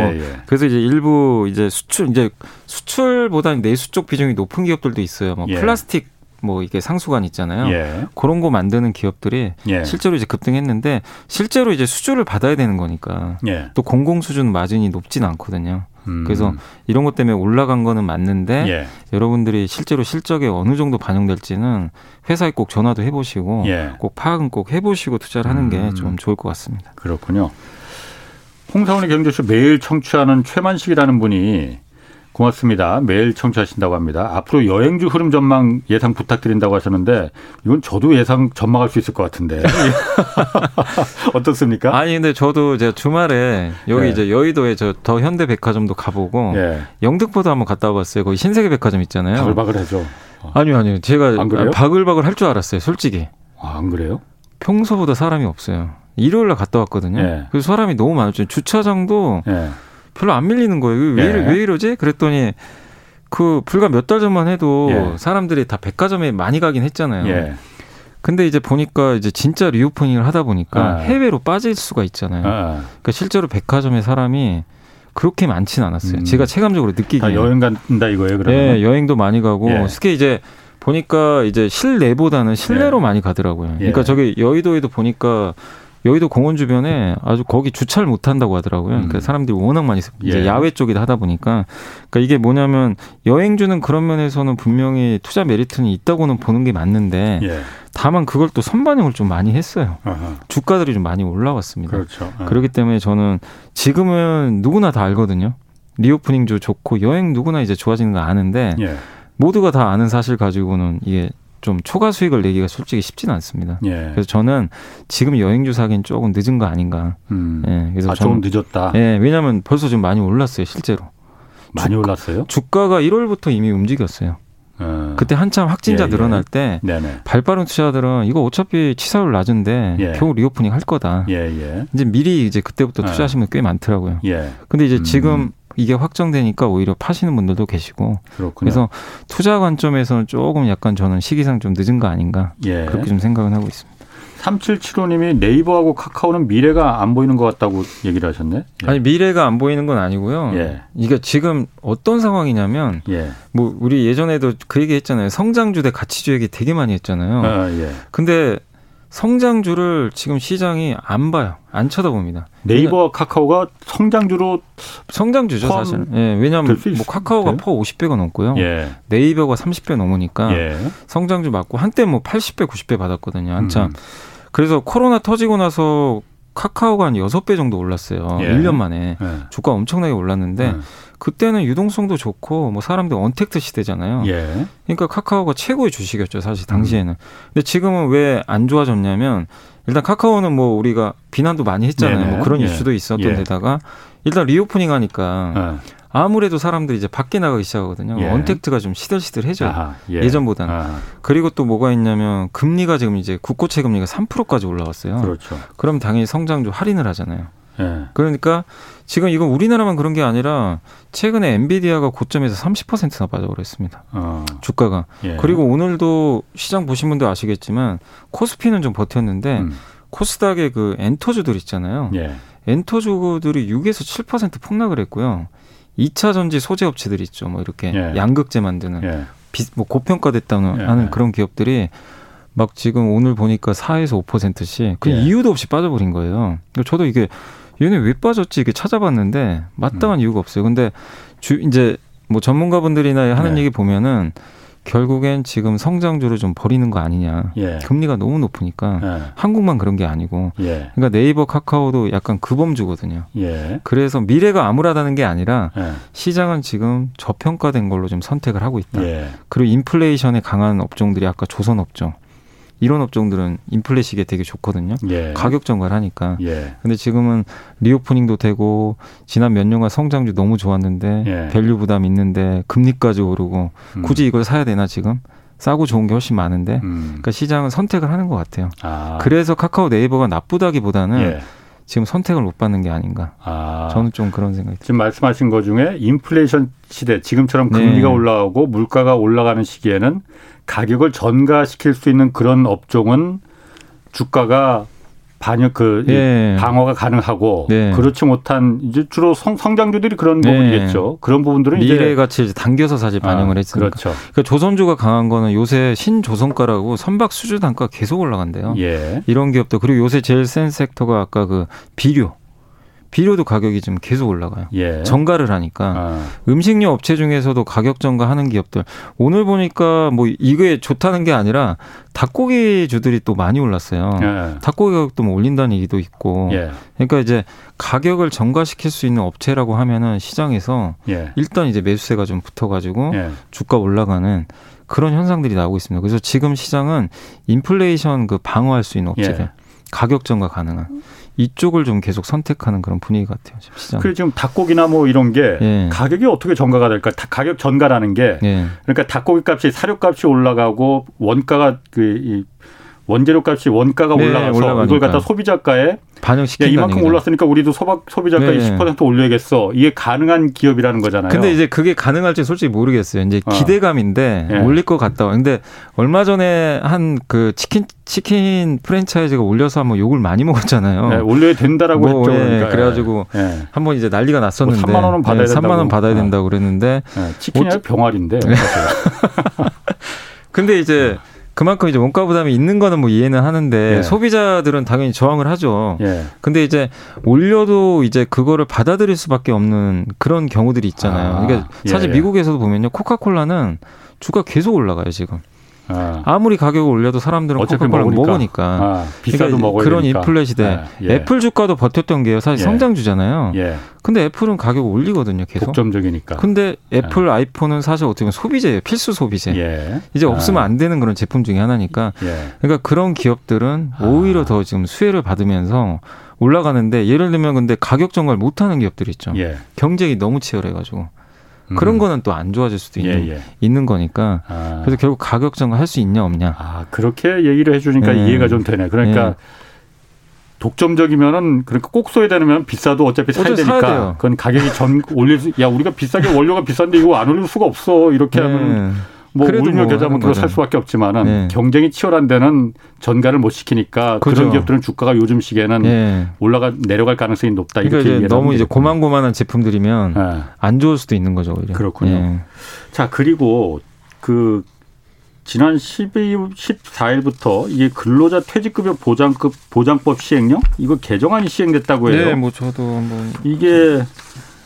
그래서 이제 일부 이제 수출 이제 수출보다는 내수 쪽 비중이 높은 기업들도 있어요. 뭐 플라스틱 뭐 이게 상수관 있잖아요. 예. 그런 거 만드는 기업들이 예. 실제로 이제 급등했는데 실제로 이제 수주를 받아야 되는 거니까 예. 또 공공 수준 마진이 높지는 않거든요. 음. 그래서 이런 것 때문에 올라간 거는 맞는데 예. 여러분들이 실제로 실적에 어느 정도 반영될지는 회사에 꼭 전화도 해보시고 예. 꼭 파악은 꼭 해보시고 투자를 하는 게좀 음. 좋을 것 같습니다.
그렇군요. 홍사원의 경제쇼 매일 청취하는 최만식이라는 분이 고맙습니다. 매일 청취하신다고 합니다. 앞으로 여행주 흐름 전망 예상 부탁드린다고 하셨는데 이건 저도 예상 전망할 수 있을 것 같은데 어떻습니까?
아니 근데 저도 이제 주말에 여기 네. 이제 여의도에 저 더 현대백화점도 가보고 네. 영등포도 한번 갔다 와봤어요. 거기 신세계백화점 있잖아요.
바글바글하죠.
아니요 아니요 제가 바글바글 할 줄 알았어요. 솔직히.
아, 안 그래요?
평소보다 사람이 없어요. 일요일 날 갔다 왔거든요. 네. 그래서 사람이 너무 많았죠. 주차장도. 네. 별로 안 밀리는 거예요. 왜, 예. 왜 이러지? 그랬더니 그 불과 몇 달 전만 해도 예. 사람들이 다 백화점에 많이 가긴 했잖아요. 예. 근데 이제 보니까 이제 진짜 리오프닝을 하다 보니까 아. 해외로 빠질 수가 있잖아요. 아. 그러니까 실제로 백화점에 사람이 그렇게 많지는 않았어요. 음. 제가 체감적으로 느끼기에
여행 간다 이거예요. 그러면
네, 여행도 많이 가고 예. 특히 이제 보니까 이제 실내보다는 실내로 예. 많이 가더라고요. 그러니까 예. 저기 여의도에도 보니까 여의도 공원 주변에 아주 거기 주차를 못 한다고 하더라고요. 그러니까 음. 사람들이 워낙 많이 이제 예. 야외 쪽이다 하다 보니까 그러니까 이게 뭐냐면 여행주는 그런 면에서는 분명히 투자 메리트는 있다고는 보는 게 맞는데 예. 다만 그걸 또 선반영을 좀 많이 했어요. 아하. 주가들이 좀 많이 올라왔습니다. 그렇죠. 아. 그렇기 때문에 저는 지금은 누구나 다 알거든요. reopening 주 좋고 여행 누구나 이제 좋아지는 거 아는데 예. 모두가 다 아는 사실 가지고는 이게 좀 초과 수익을 내기가 솔직히 쉽지는 않습니다. 예. 그래서 저는 지금 여행주 사기는 조금 늦은 거 아닌가. 음.
예. 그래서 아, 좀 늦었다.
예. 왜냐하면 벌써 좀 많이 올랐어요, 실제로.
많이 주가, 올랐어요?
주가가 1월부터 이미 움직였어요. 어. 그때 한참 확진자 예, 예. 늘어날 때 예. 발빠른 투자자들은 이거 어차피 치사율 낮은데 예. 결국 reopening 할 거다. 예, 예. 이제 미리 이제 그때부터 어. 투자하시는 분 꽤 많더라고요. 예. 근데 이제 음. 지금 이게 확정되니까 오히려 파시는 분들도 계시고 그렇군요. 그래서 투자 관점에서는 조금 약간 저는 시기상 좀 늦은 거 아닌가 예. 그렇게 좀 생각은 하고 있습니다.
3775님이 네이버하고 카카오는 미래가 안 보이는 것 같다고 얘기를 하셨네.
예. 아니 미래가 안 보이는 건 아니고요. 예. 이게 지금 어떤 상황이냐면 예. 뭐 우리 예전에도 그 얘기 했잖아요. 성장주 대 가치주 얘기 되게 많이 했잖아요. 아, 예. 근데 성장주를 지금 시장이 안 봐요. 안 쳐다봅니다.
네이버 카카오가 성장주로
성장주죠 사실. 예, 왜냐하면 뭐 카카오가 퍼 50배가 넘고요. 예. 네이버가 30배 넘으니까 예. 성장주 맞고 한때 뭐 80배, 90배 받았거든요. 한참. 음. 그래서 코로나 터지고 나서 카카오가 한 6배 정도 올랐어요. 예. 1년 만에. 예. 주가 엄청나게 올랐는데 예. 그때는 유동성도 좋고 뭐 사람들 언택트 시대잖아요. 예. 그러니까 카카오가 최고의 주식이었죠, 사실 당시에는. 근데 지금은 왜 안 좋아졌냐면 일단 카카오는 뭐 우리가 비난도 많이 했잖아요. 네네. 뭐 그런 예. 이슈도 있었던 예. 데다가 일단 reopening 하니까 예. 아무래도 사람들이 이제 밖에 나가기 시작하거든요. 예. untact가 좀 시들시들해져요. 아하, 예. 전보다는 아하. 그리고 또 뭐가 있냐면 금리가 지금 이제 국고채 금리가 3%까지 올라왔어요. 그렇죠. 그럼 당연히 성장주 할인을 하잖아요. 예. 그러니까 지금 이건 우리나라만 그런 게 아니라 최근에 엔비디아가 고점에서 30%나 빠져버렸습니다. 어. 주가가. 예. 그리고 오늘도 시장 보신 분들 아시겠지만 코스피는 좀 버텼는데 음. 코스닥의 그 엔터주들 있잖아요. 예. 엔터주들이 6에서 7% 폭락을 했고요. 2차 전지 소재 업체들 있죠. 뭐 이렇게 예. 양극재 만드는 예. 비, 뭐 고평가됐다는 예. 하는 그런 기업들이 막 지금 오늘 보니까 4에서 5%씩 그 이유도 없이 빠져버린 거예요. 저도 이게 얘네 왜 빠졌지 이게 찾아봤는데 마땅한 음. 이유가 없어요. 근데 주 이제 뭐 전문가분들이나 하는 네. 얘기 보면은 결국엔 지금 성장주를 좀 버리는 거 아니냐. 예. 금리가 너무 높으니까 예. 한국만 그런 게 아니고. 예. 그러니까 네이버 카카오도 약간 그 범주거든요. 예. 그래서 미래가 암울하다는 게 아니라 예. 시장은 지금 저평가된 걸로 좀 선택을 하고 있다. 예. 그리고 인플레이션에 강한 업종들이 아까 조선 업종. 이런 업종들은 인플레 시기에 되게 좋거든요. 예. 가격 전가를 하니까. 예. 근데 지금은 reopening도 되고 지난 몇 년간 성장주 너무 좋았는데 예. value 부담 있는데 금리까지 오르고 음. 굳이 이걸 사야 되나 지금? 싸고 좋은 게 훨씬 많은데 음. 그러니까 시장은 선택을 하는 것 같아요. 아. 그래서 카카오 네이버가 나쁘다기보다는 예. 지금 선택을 못 받는 게 아닌가. 아. 저는 좀 그런 생각이
지금 말씀하신 것 중에 인플레이션 시대 지금처럼 금리가 네. 올라가고 물가가 올라가는 시기에는 가격을 전가시킬 수 있는 그런 업종은 주가가 반역 그 네. 방어가 가능하고 네. 그렇지 못한 이제 주로 성, 성장주들이 그런 네. 부분이겠죠. 그런 부분들은
미래 가치 당겨서 사실 아, 반영을 아, 했으니까. 그렇죠. 그러니까 조선주가 강한 거는 요새 신조선가라고 선박 수주 단가 계속 올라간대요. 예. 이런 기업도 그리고 요새 제일 센 섹터가 아까 그 비료 비료도 가격이 좀 계속 올라가요. 예. 정가를 하니까 아. 음식료 업체 중에서도 가격 정가하는 기업들 오늘 보니까 뭐 이게 좋다는 게 아니라 닭고기 주들이 또 많이 올랐어요. 예. 닭고기 가격도 뭐 올린다는 얘기도 있고. 예. 그러니까 이제 가격을 정가시킬 수 있는 업체라고 하면은 시장에서 예. 일단 이제 매수세가 좀 붙어가지고 예. 주가 올라가는 그런 현상들이 나오고 있습니다. 그래서 지금 시장은 인플레이션 그 방어할 수 있는 업체들 예. 가격 정가 가능한 이쪽을 좀 계속 선택하는 그런 분위기 같아요. 지금 시장.
그래 지금 닭고기나 뭐 이런 게 예. 가격이 어떻게 전가가 될까? 가격 전가라는 게 예. 그러니까 닭고기 값이 사료 값이 올라가고 원가가 그이 원재료 값이 원가가 네, 올라가서 올라가니까. 이걸 갖다 소비자가에
반영시킨
이만큼 얘기죠. 올랐으니까 우리도 소박 소비자가 네. 20% 올려야겠어. 이게 가능한 기업이라는 거잖아요.
근데 이제 그게 가능할지 솔직히 모르겠어요. 이제 어. 기대감인데 어. 네. 올릴 것 같다. 근데 얼마 전에 한 그 치킨 치킨 프랜차이즈가 올려서 한번 욕을 많이 먹었잖아요. 네,
올려야 된다라고 뭐, 했죠.
예, 그러니까. 그래가지고 네. 한번 이제 난리가 났었는데
뭐 3만 원은 받아야 된다고.
3만 원 받아야 된다고 그랬는데
치킨이 뭐, 병아리인데.
근데 이제 그만큼 이제 원가 부담이 있는 거는 뭐 이해는 하는데 예. 소비자들은 당연히 저항을 하죠. 예. 근데 이제 올려도 이제 그거를 받아들일 수밖에 없는 그런 경우들이 있잖아요. 아, 그러니까 사실 예, 예. 미국에서도 보면요. 코카콜라는 주가 계속 올라가요, 지금. 아. 아무리 가격을 올려도 사람들은 코카콜라 먹으니까, 먹으니까. 아,
비싸도 그러니까 먹어야
그런. 인플레 시대 네. 예. 애플 주가도 버텼던 게요 사실 예. 성장주잖아요. 예. 근데 애플은 가격 올리거든요 계속.
독점적이니까.
근데 애플 예. 아이폰은 사실 어떻게 보면 소비재예요 필수 소비재. 예. 이제 없으면 아. 안 되는 그런 제품 중에 하나니까. 예. 그러니까 그런 기업들은 오히려 아. 더 지금 수혜를 받으면서 올라가는데 예를 들면 근데 가격 정갈 못하는 기업들 있죠. 경쟁이 너무 치열해가지고. 음. 그런 거는 또 안 좋아질 수도 있는, 예, 예. 있는 거니까. 아. 그래서 결국 가격 정할 수 있냐 없냐.
아 그렇게 얘기를 해주니까 예. 이해가 좀 되네. 그러니까 예. 독점적이면은 그러니까 꼭 써야 되면 비싸도 어차피 사야 되니까 사야 그건 가격이 전 올릴 수. 야 우리가 비싸게 원료가 비싼데 이거 안 올릴 수가 없어 이렇게 네. 하면 뭐 울며 겨자면 그거 살 수밖에 없지만은 네. 경쟁이 치열한 데는 전가를 못 시키니까 그죠. 그런 기업들은 주가가 요즘 시기에는 네. 올라가 내려갈 가능성이 높다
그러니까 이렇게 이제 너무 이제 고만고만한 제품들이면 네. 안 좋을 수도 있는 거죠 오히려.
그렇군요. 네. 자 그리고 그 지난 12, 14일부터 이게 근로자 퇴직급여 보장급 보장법 시행령 이거 개정안이 시행됐다고 해요.
네, 뭐 저도 한번
이게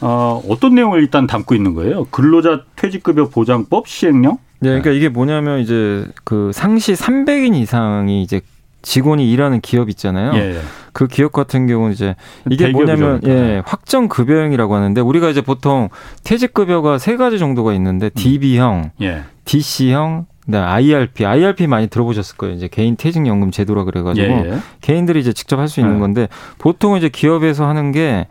어, 어떤 내용을 일단 담고 있는 거예요? 근로자 퇴직급여 보장법 시행령?
네, 그러니까 이게 뭐냐면 이제 그 상시 300인 이상이 이제 직원이 일하는 기업 있잖아요. 예, 예. 그 기업 같은 경우는 이제 이게 뭐냐면 예, 네. 확정 급여형이라고 하는데 우리가 이제 보통 퇴직 급여가 세 가지 정도가 있는데 음. DB형, 예. DC형, 네, IRP, IRP 많이 들어보셨을 거예요. 이제 개인 퇴직연금 제도라 그래가지고 예, 예. 개인들이 이제 직접 할 수 있는 예. 건데 보통 이제 기업에서 하는 게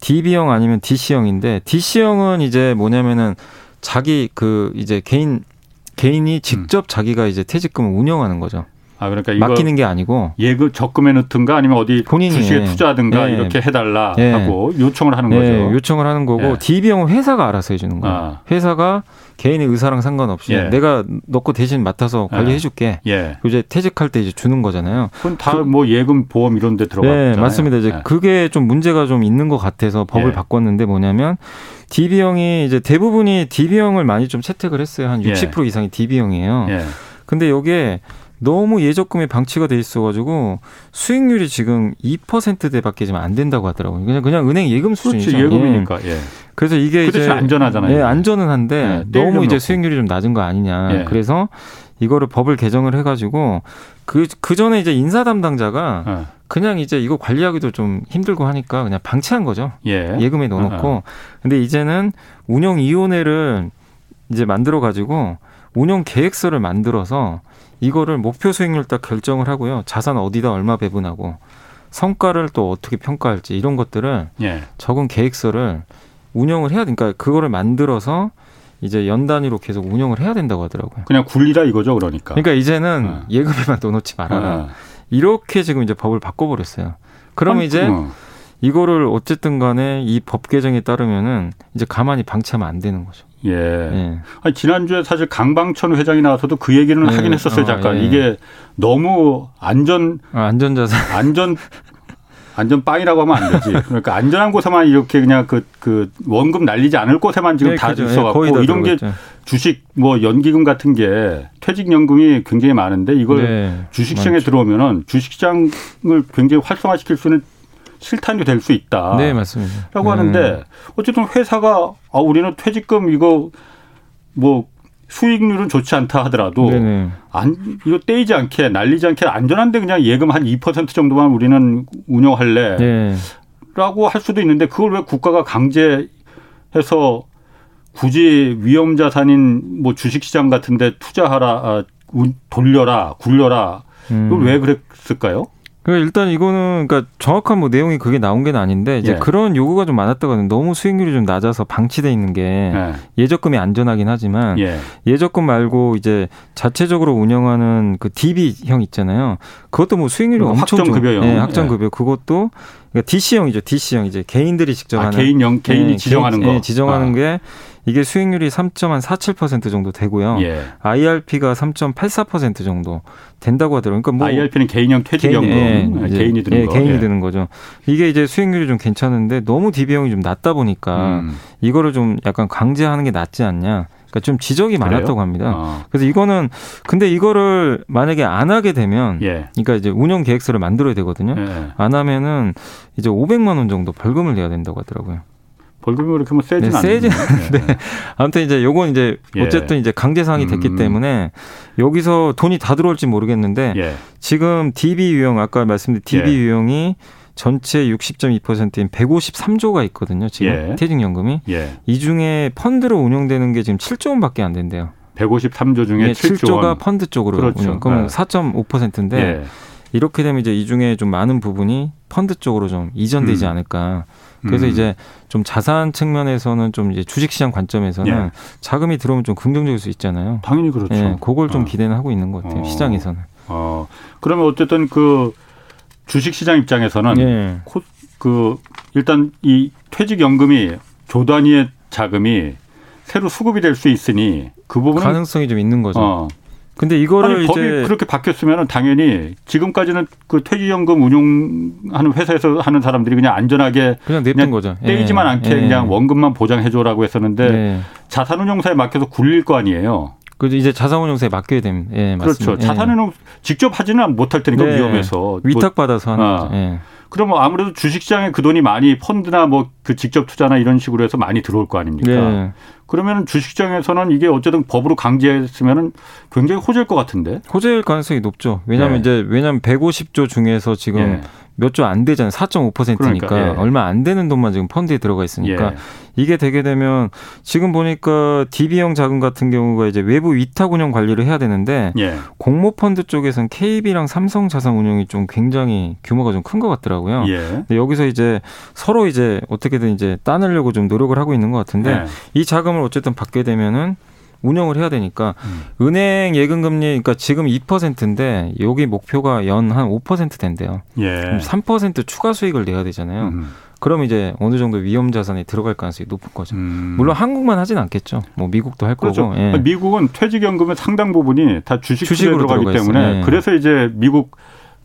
DB형 아니면 DC형인데 DC형은 이제 뭐냐면은 자기 그 이제 개인 개인이 직접 음. 자기가 이제 퇴직금을 운영하는 거죠. 아 그러니까 맡기는 게 아니고
예금 적금에 넣든가 아니면 어디 본인이 주식에 투자하든가 네. 이렇게 해달라 네. 하고 요청을 하는 거죠. 네.
요청을 하는 거고 네. DB형은 회사가 알아서 해주는 거예요. 아. 회사가 개인의 의사랑 상관없이 예. 내가 넣고 대신 맡아서 관리해줄게. 예. 이제 퇴직할 때 이제 주는 거잖아요.
그건 다뭐 그, 예금 보험 이런 데 들어가잖아요.
네, 맞습니다. 이제 예. 그게 좀 문제가 좀 있는 것 같아서 법을 예. 바꿨는데 뭐냐면 DB형이 이제 대부분이 DB형을 많이 좀 채택을 했어요. 한 60% 예. 이상이 DB형이에요. 예. 근데 요게 너무 예적금이 방치가 돼 있어가지고 수익률이 지금 2%대밖에 지금 안 된다고 하더라고요. 그냥 그냥 은행 예금 수준이죠.
그렇지, 예금이니까. 예.
그래서 이게 이제
안전하잖아요.
예, 안전은 한데 예, 너무 이제 수익률이 좀 낮은 거 아니냐. 예. 그래서 이거를 법을 개정을 해가지고 그, 그 전에 이제 인사 담당자가 예. 그냥 이제 이거 관리하기도 좀 힘들고 하니까 그냥 방치한 거죠. 예. 예금에 넣어놓고. 어, 어. 근데 이제는 운영위원회를 이제 만들어가지고 운영 계획서를 만들어서 이거를 목표 수익률 딱 결정을 하고요. 자산 어디다 얼마 배분하고 성과를 또 어떻게 평가할지 이런 것들을 예. 적은 계획서를 운영을 해야 되니까 그거를 만들어서 이제 연 단위로 계속 운영을 해야 된다고 하더라고요.
그냥 굴리라 이거죠, 그러니까.
그러니까 이제는 어. 예금에만 넣어놓지 말아라. 어. 이렇게 지금 이제 법을 바꿔버렸어요. 그러면 이제 어. 이거를 어쨌든 간에 이 법 개정에 따르면은 이제 가만히 방치하면 안 되는 거죠.
예. 예. 아니, 지난주에 사실 강방천 회장이 나와서도 그 얘기는 예. 하긴 했었어요, 어, 잠깐. 예. 이게 너무 안전.
아, 안전자산.
안전. 안전 빵이라고 하면 안 되지. 그러니까 안전한 곳에만 이렇게 그냥 그, 그 원금 날리지 않을 곳에만 지금 네, 다 그죠. 있어갖고 예, 이런 게 주식 뭐 연기금 같은 게 퇴직연금이 굉장히 많은데 이걸 네, 주식시장에 들어오면은 주식시장을 굉장히 활성화시킬 수 있는 실탄이 될 수 있다.
네, 맞습니다.
라고 네. 하는데 어쨌든 회사가 아, 우리는 퇴직금 이거 뭐 수익률은 좋지 않다 하더라도 네네. 안 이거 떼이지 않게 날리지 않게 안전한데 그냥 예금 한 2% 정도만 우리는 운영할래. 네. 라고 할 수도 있는데 그걸 왜 국가가 강제해서 굳이 위험 자산인 뭐 주식 시장 같은 데 투자하라 아, 돌려라 굴려라 음. 이걸 왜 그랬을까요?
그 일단 이거는 그러니까 정확한 뭐 내용이 그게 나온 게 아닌데 이제 예. 그런 요구가 좀 많았다고 하는 너무 수익률이 좀 낮아서 방치돼 있는 게 예. 적금이 안전하긴 하지만 예. 적금 말고 이제 자체적으로 운영하는 그 DB형 있잖아요. 그것도 뭐 수익률이 엄청
확정급여형.
예, 확정급여 그것도 그러니까 DC형이죠. DC형 이제 개인들이 직접 아, 하는
개인형 개인이 예, 지정하는 개인, 거.
예, 지정하는 아. 게 이게 수익률이 3.47% 정도 되고요. 예. IRP가 3.84% 정도 된다고 하더라고요. 그러니까
뭐 IRP는 개인형 퇴직연금 개인, 예, 개인이 드는
예, 거. 개인이 예. 드는 거죠. 이게 이제 수익률이 좀 괜찮은데 너무 DB형이 좀 낮다 보니까 음. 이거를 좀 약간 강제하는 게 낫지 않냐. 그러니까 좀 지적이 그래요? 많았다고 합니다. 어. 그래서 이거는 근데 이거를 만약에 안 하게 되면 예. 그러니까 이제 운영 계획서를 만들어야 되거든요. 예. 안 하면은 이제 500만 원 정도 벌금을 내야 된다고 하더라고요.
벌금이 그렇게 뭐 세진
네, 세진 않는데 네. 아무튼 이제 요건 이제 예. 어쨌든 예. 이제 강제 상이 됐기 음. 때문에 여기서 돈이 다 들어올지 모르겠는데 예. 지금 DB 유형 아까 말씀드린 DB 예. 유형이 전체 60.2%인 153조가 있거든요. 지금 예. 퇴직연금이 예. 이 중에 펀드로 운영되는 게 지금 7조 원밖에 안 된대요.
153조 중에 예, 7조 가
펀드 쪽으로 그렇죠. 운영. 그러면 네. 4.5%인데 예. 이렇게 되면 이제 이 중에 좀 많은 부분이 펀드 쪽으로 좀 이전되지 음. 않을까. 그래서 음. 이제 좀 자산 측면에서는 좀 이제 주식시장 관점에서는 예. 자금이 들어오면 좀 긍정적일 수 있잖아요.
당연히 그렇죠. 예,
그걸 좀 어. 기대는 하고 있는 것 같아요. 어. 시장에서는.
어. 그러면 어쨌든 그 주식시장 입장에서는 예. 그 일단 이 퇴직연금이 조 단위의 자금이 새로 수급이 될 수 있으니 그 부분은
가능성이 좀 있는 거죠. 어. 근데 이거를
아니, 법이
이제
그렇게 바뀌었으면 당연히 지금까지는 그 퇴직연금 운용하는 회사에서 하는 사람들이 그냥 안전하게
그냥 냈던 거죠.
떼이지만 예. 않게 예. 그냥 원금만 보장해줘라고 했었는데 예. 자산운용사에 맡겨서 굴릴 거 아니에요.
그죠 이제 자산운용사에 맡겨야 됩니다. 예,
그렇죠. 예. 자산운용 직접 하지는 못할 테니까 네. 위험해서
위탁 받아서 하는 뭐, 거죠. 예.
그러면 아무래도 주식시장에 그 돈이 많이 펀드나 뭐 그 직접 투자나 이런 식으로 해서 많이 들어올 거 아닙니까? 네. 그러면 주식시장에서는 이게 어쨌든 법으로 강제했으면은 굉장히 호재일 것 같은데.
호재일 가능성이 높죠. 왜냐하면 네. 이제 왜냐하면 150조 중에서 지금 네. 몇조 안 되잖아요. 4.5%니까 그러니까, 예. 얼마 안 되는 돈만 지금 펀드에 들어가 있으니까 예. 이게 되게 되면 지금 보니까 DB형 자금 같은 경우가 이제 외부 위탁 운영 관리를 해야 되는데 예. 공모 펀드 쪽에서는 KB랑 삼성 자산 운용이 좀 굉장히 규모가 좀 큰 것 같더라고요. 예. 근데 여기서 이제 서로 이제 어떻게든 이제 따내려고 좀 노력을 하고 있는 것 같은데 예. 이 자금을 어쨌든 받게 되면은 운영을 해야 되니까 음. 은행 예금 금리 그러니까 지금 2%인데 여기 목표가 연 한 5% 된대요. 예. 3% 추가 수익을 내야 되잖아요. 음. 그럼 이제 어느 정도 위험 자산에 들어갈 가능성이 높은 거죠. 음. 물론 한국만 하진 않겠죠. 뭐 미국도 할 그렇죠. 거고.
예. 미국은 퇴직연금의 상당 부분이 다 주식 주식으로 들어가기 때문에 예. 그래서 이제 미국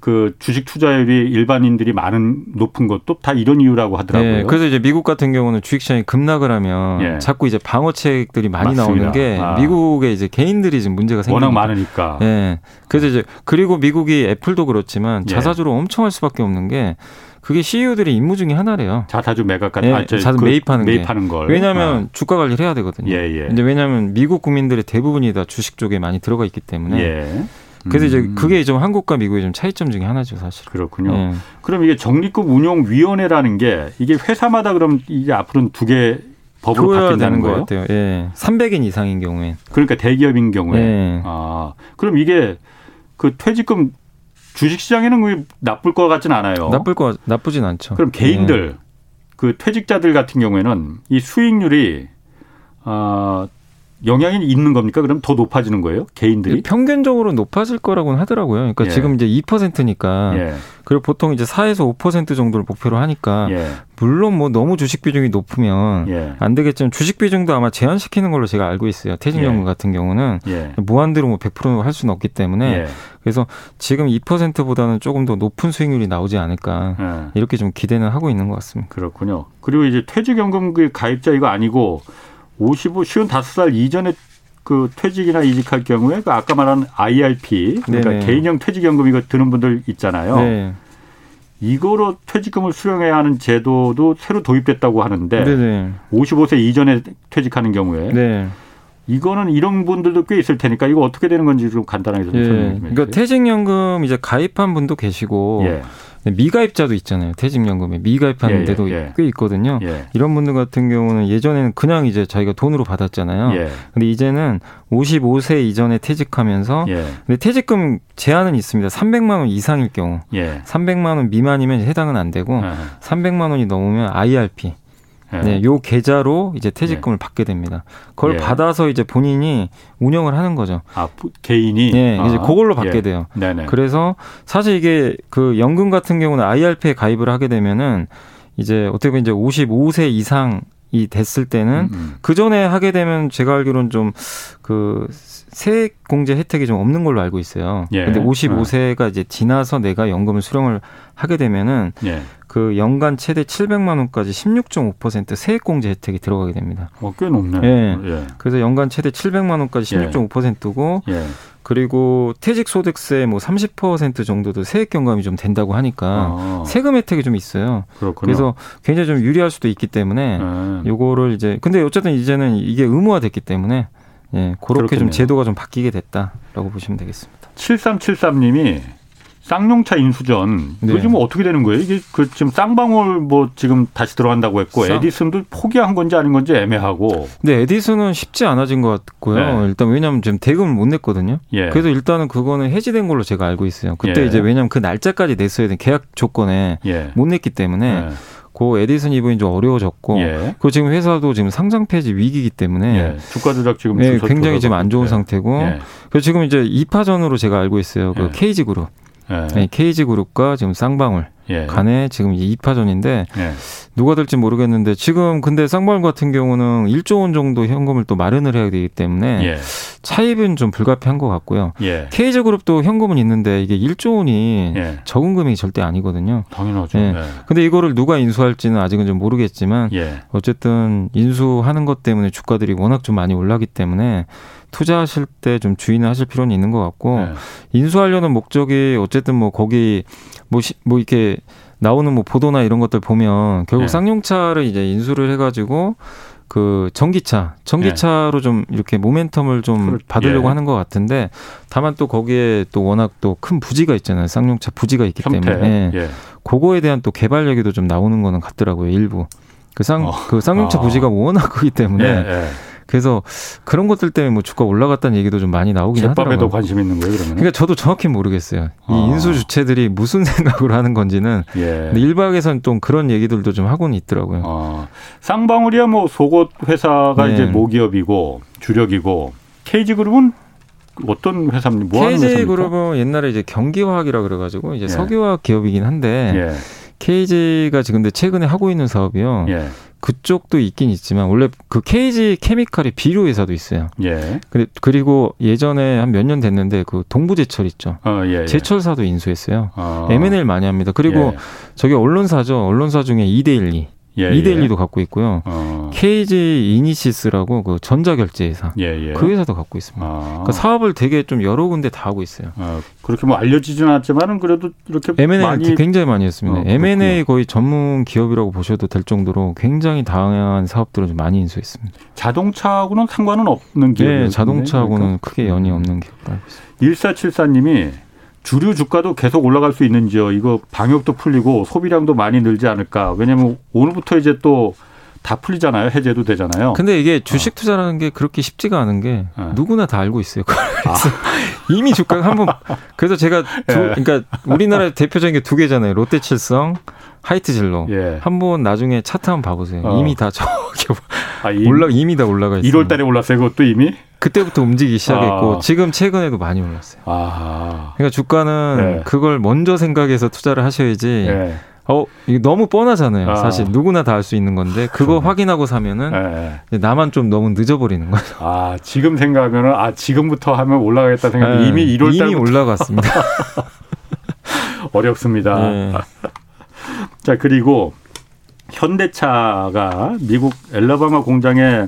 그 주식 투자율이 일반인들이 많은 높은 것도 다 이런 이유라고 하더라고요. 네,
그래서 이제 미국 같은 경우는 주식 시장이 급락을 하면 예. 자꾸 이제 방어책들이 많이 맞습니다. 나오는 게 아. 미국의 이제 개인들이 지금 문제가 생기는
워낙 많으니까.
예. 네. 그래서 이제 그리고 미국이 애플도 그렇지만 예. 자사주로 예. 엄청 할 수밖에 없는 게 그게 CEO들의 임무 중에 하나래요.
자사주 매각 같은 예,
자사 그 매입하는,
매입하는 걸.
왜냐하면 아. 주가 관리를 해야 되거든요. 예, 예. 근데 왜냐하면 미국 국민들의 대부분이 다 주식 쪽에 많이 들어가 있기 때문에 예. 그래서 이제 음. 그게 좀 한국과 미국의 좀 차이점 중에 하나죠, 사실.
그렇군요. 예. 그럼 이게 적립금 운용 위원회라는 게 이게 회사마다 그럼 이제 앞으로는 두 개 법으로 바뀐다는 거예요? 것 같아요.
예. 300인 이상인 경우에.
그러니까 대기업인 경우에. 예. 아, 그럼 이게 그 퇴직금 주식 시장에는 나쁠 것 같진 않아요.
나쁠 거 나쁘진 않죠.
그럼 개인들 예. 그 퇴직자들 같은 경우에는 이 수익률이 어, 영향이 있는 겁니까? 그럼 더 높아지는 거예요? 개인들이?
평균적으로 높아질 거라고는 하더라고요. 그러니까 예. 지금 이제 2%니까 예. 그리고 보통 이제 4에서 5% 정도를 목표로 하니까 예. 물론 뭐 너무 주식 비중이 높으면 예. 안 되겠지만 주식 비중도 아마 제한시키는 걸로 제가 알고 있어요. 퇴직연금 예. 같은 경우는 예. 무한대로 뭐 100%할 수는 없기 때문에 그래서 지금 2%보다는 조금 더 높은 수익률이 나오지 않을까 이렇게 좀 기대는 하고 있는 것 같습니다.
그렇군요. 그리고 이제 퇴직연금 그 가입자 이거 아니고 55, 55살 이전에 그 퇴직이나 이직할 경우에 그 아까 말한 IRP 그러니까 네네. 개인형 퇴직연금 이거 드는 분들 있잖아요. 네. 이거로 퇴직금을 수령해야 하는 제도도 새로 도입됐다고 하는데 네네. 55세 이전에 퇴직하는 경우에 네. 이거는 이런 분들도 꽤 있을 테니까 이거 어떻게 되는 건지 좀 간단하게 좀 예. 설명해 주세요.
그러니까 퇴직연금 이제 가입한 분도 계시고 예. 미가입자도 있잖아요. 퇴직연금에 미가입하는 데도 예, 예. 꽤 있거든요. 예. 이런 분들 같은 경우는 예전에는 그냥 이제 자기가 돈으로 받았잖아요. 예. 근데 이제는 55세 이전에 퇴직하면서 예. 근데 퇴직금 제한은 있습니다. 300만 원 이상일 경우. 300만 원 미만이면 해당은 안 되고 300만 원이 넘으면 IRP 예. 네, 요 계좌로 이제 퇴직금을 예. 받게 됩니다. 그걸 예. 받아서 이제 본인이 운영을 하는 거죠.
아, 개인이?
네, 아. 이제 그걸로 받게 예. 돼요. 네네. 그래서 사실 이게 그 연금 같은 경우는 IRP에 가입을 하게 되면은 이제 어떻게 보면 이제 55세 이상 이 됐을 때는 음, 음. 그 전에 하게 되면 제가 알기로는 좀 그 세액 공제 혜택이 좀 없는 걸로 알고 있어요. 예. 근데 55세가 어. 이제 지나서 내가 연금을 수령을 하게 되면은 예. 그 연간 최대 700만 원까지 16.5% 세액 공제 혜택이 들어가게 됩니다.
어, 꽤 높네.
예. 예. 그래서 연간 최대 700만 원까지 16.5%고 예. 그리고 퇴직 소득세 뭐 30% 정도도 세액 경감이 좀 된다고 하니까 아. 세금 혜택이 좀 있어요. 그렇구나. 그래서 굉장히 좀 유리할 수도 있기 때문에 네. 요거를 이제 근데 어쨌든 이제는 이게 의무화됐기 때문에 예, 그렇게 그렇겠네요. 좀 제도가 좀 바뀌게 됐다라고 보시면 되겠습니다.
7373님이 쌍용차 인수전 네. 요즘 어떻게 되는 거예요? 이게 그 지금 쌍방울 뭐 지금 다시 들어간다고 했고 쌍... 에디슨도 포기한 건지 아닌 건지 애매하고.
네, 에디슨은 쉽지 않아진 것 같고요. 네. 일단 왜냐하면 지금 대금을 못 냈거든요. 예. 그래서 일단은 그거는 해지된 걸로 제가 알고 있어요. 그때 예. 이제 왜냐하면 그 날짜까지 냈어야 된 계약 조건에 예. 못 냈기 때문에. 예. 그 에디슨 이분이 좀 어려워졌고 예. 그 지금 회사도 지금 상장 폐지 위기이기 때문에 예.
주가 조작 지금
네, 굉장히 지금 안 좋은 예. 상태고 예. 그래서 지금 이제 2파전으로 제가 알고 있어요. 그 KG 그룹 예. 네, KG 그룹과 지금 쌍방울 예. 간에 지금 이제 2파전인데 예. 누가 될지 모르겠는데 지금 근데 쌍방울 같은 경우는 1조 원 정도 현금을 또 마련을 해야 되기 때문에 예. 차입은 좀 불가피한 것 같고요. 예. KG 그룹도 현금은 있는데 이게 1조 원이 예. 적은 금액이 절대 아니거든요.
당연하죠.
예. 네. 근데 이거를 누가 인수할지는 아직은 좀 모르겠지만 예. 어쨌든 인수하는 것 때문에 주가들이 워낙 좀 많이 올라기 때문에 투자하실 때 좀 주의는 하실 필요는 있는 것 같고 네. 인수하려는 목적이 어쨌든 뭐 거기 뭐, 시, 뭐 이렇게 나오는 뭐 보도나 이런 것들 보면 결국 네. 쌍용차를 이제 인수를 해가지고 그 전기차, 전기차로 예. 좀 이렇게 모멘텀을 좀 받으려고 예. 하는 것 같은데 다만 또 거기에 또 워낙 또 큰 부지가 있잖아요. 쌍용차 부지가 있기 형태. 때문에 예. 그거에 대한 또 개발 얘기도 좀 나오는 거는 같더라고요. 일부 그 쌍그 어. 그 쌍용차 어. 부지가 워낙 크기 때문에 예, 예. 그래서 그런 것들 때문에 뭐 주가 올라갔다는 얘기도 좀 많이 나오긴 하더라고요.
제밥에도 관심 있는 거예요, 그러면?
그러니까 저도 정확히 모르겠어요. 이 아. 인수 주체들이 무슨 생각으로 하는 건지는. 예. 근데 일박에서는 좀 그런 얘기들도 좀 하고는 있더라고요. 아.
쌍방울이야 뭐 속옷 회사가 네. 이제 모기업이고 주력이고 KG그룹은 어떤 회사입니까? 뭐
KG그룹은 옛날에 이제 경기화학이라 그래가지고 이제 예. 석유화학 기업이긴 한데 예. KG가 지금 근데 최근에 하고 있는 사업이요. 예. 그쪽도 있긴 있지만 원래 그 KG 케미칼이 비료 회사도 있어요. 예. 그리고 예전에 한 몇 년 됐는데 그 동부제철 있죠. 어, 예, 예. 제철사도 인수했어요. 어. M&A 많이 합니다. 그리고 예. 저기 언론사죠. 언론사 중에 2대 1, 2. 예, 이데일리도 예. 갖고 있고요. 어. KG 이니시스라고 그 전자결제 회사 예, 예. 그 회사도 갖고 있습니다. 아. 그러니까 사업을 되게 좀 여러 군데 다 하고 있어요. 아,
그렇게 뭐 알려지지는 않았지만은 그래도 이렇게
M&A 많이... 굉장히 많이 했습니다. 어, M&A 거의 전문 기업이라고 보셔도 될 정도로 굉장히 다양한 사업들을 좀 많이 인수했습니다.
자동차하고는 상관은 없는 기업
네, 자동차하고는 그러니까? 크게 연이 없는 기업도 알고
있습니다. 1474님이 주류 주가도 계속 올라갈 수 있는지요? 이거 방역도 풀리고 소비량도 많이 늘지 않을까? 왜냐하면 오늘부터 이제 또 다 풀리잖아요. 해제도 되잖아요.
근데 이게 주식 어. 투자라는 게 그렇게 쉽지가 않은 게 네. 누구나 다 알고 있어요. 그래서 아. 이미 주가가 한번 그래서 제가 두, 네. 그러니까 우리나라의 대표적인 게 두 개잖아요. 롯데칠성, 하이트진로. 예. 한번 나중에 차트 한번 봐보세요. 어. 이미 다 저기 아, 올라 이미 다 올라가 있어요.
1월 달에 올랐어요. 그것도 이미?
그때부터 움직이기 시작했고 아. 지금 최근에도 많이 올랐어요. 아. 그러니까 주가는 네. 그걸 먼저 생각해서 투자를 하셔야지. 네. 어, 이게 너무 뻔하잖아요. 아. 사실 누구나 다 알 수 있는 건데 그거 그러네. 확인하고 사면은 네. 나만 좀 너무 늦어버리는 거죠.
아 지금 생각하면은 아 지금부터 하면 올라가겠다 생각이 네. 이미 1월
이미 올라갔습니다.
어렵습니다. 네. 자 그리고 현대차가 미국 엘라바마 공장에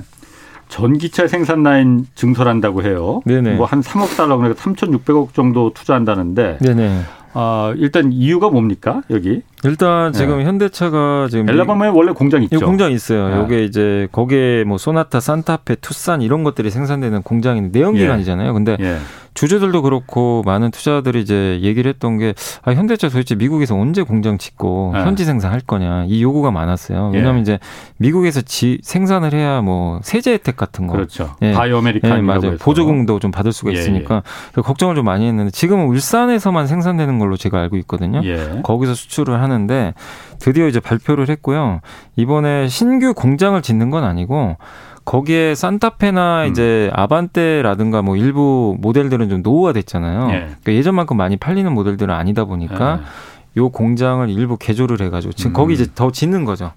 전기차 생산 라인 증설한다고 해요. 네네. 뭐한 3억 달러 그러니까 3,600억 정도 투자한다는데. 네네. 아, 일단 이유가 뭡니까? 여기?
일단 지금 네. 현대차가 지금
엘라바마에 원래 공장 있죠.
공장 있어요. 네. 요게 이제 거기에 뭐 소나타, 산타페, 투싼 이런 것들이 생산되는 공장인데 내연기관이잖아요. 예. 근데 예. 주주들도 그렇고 많은 투자들이 이제 얘기를 했던 게 아, 현대차 도대체 미국에서 언제 공장 짓고 네. 현지 생산할 거냐 이 요구가 많았어요. 왜냐하면 예. 이제 미국에서 지, 생산을 해야 뭐 세제 혜택 같은 거,
그렇죠. 예. Buy American 예, 맞아요.
보조금도 좀 받을 수가 예, 있으니까 예. 걱정을 좀 많이 했는데 지금은 울산에서만 생산되는 걸로 제가 알고 있거든요. 예. 거기서 수출을 하는데 드디어 이제 발표를 했고요. 이번에 신규 공장을 짓는 건 아니고 거기에 산타페나 음. 이제 아반떼라든가 뭐 일부 모델들은 좀 노후화 됐잖아요. 예. 그러니까 예전만큼 많이 팔리는 모델들은 아니다 보니까 예. 요 공장을 일부 개조를 해가지고 지금 음. 거기 이제 더 짓는 거죠.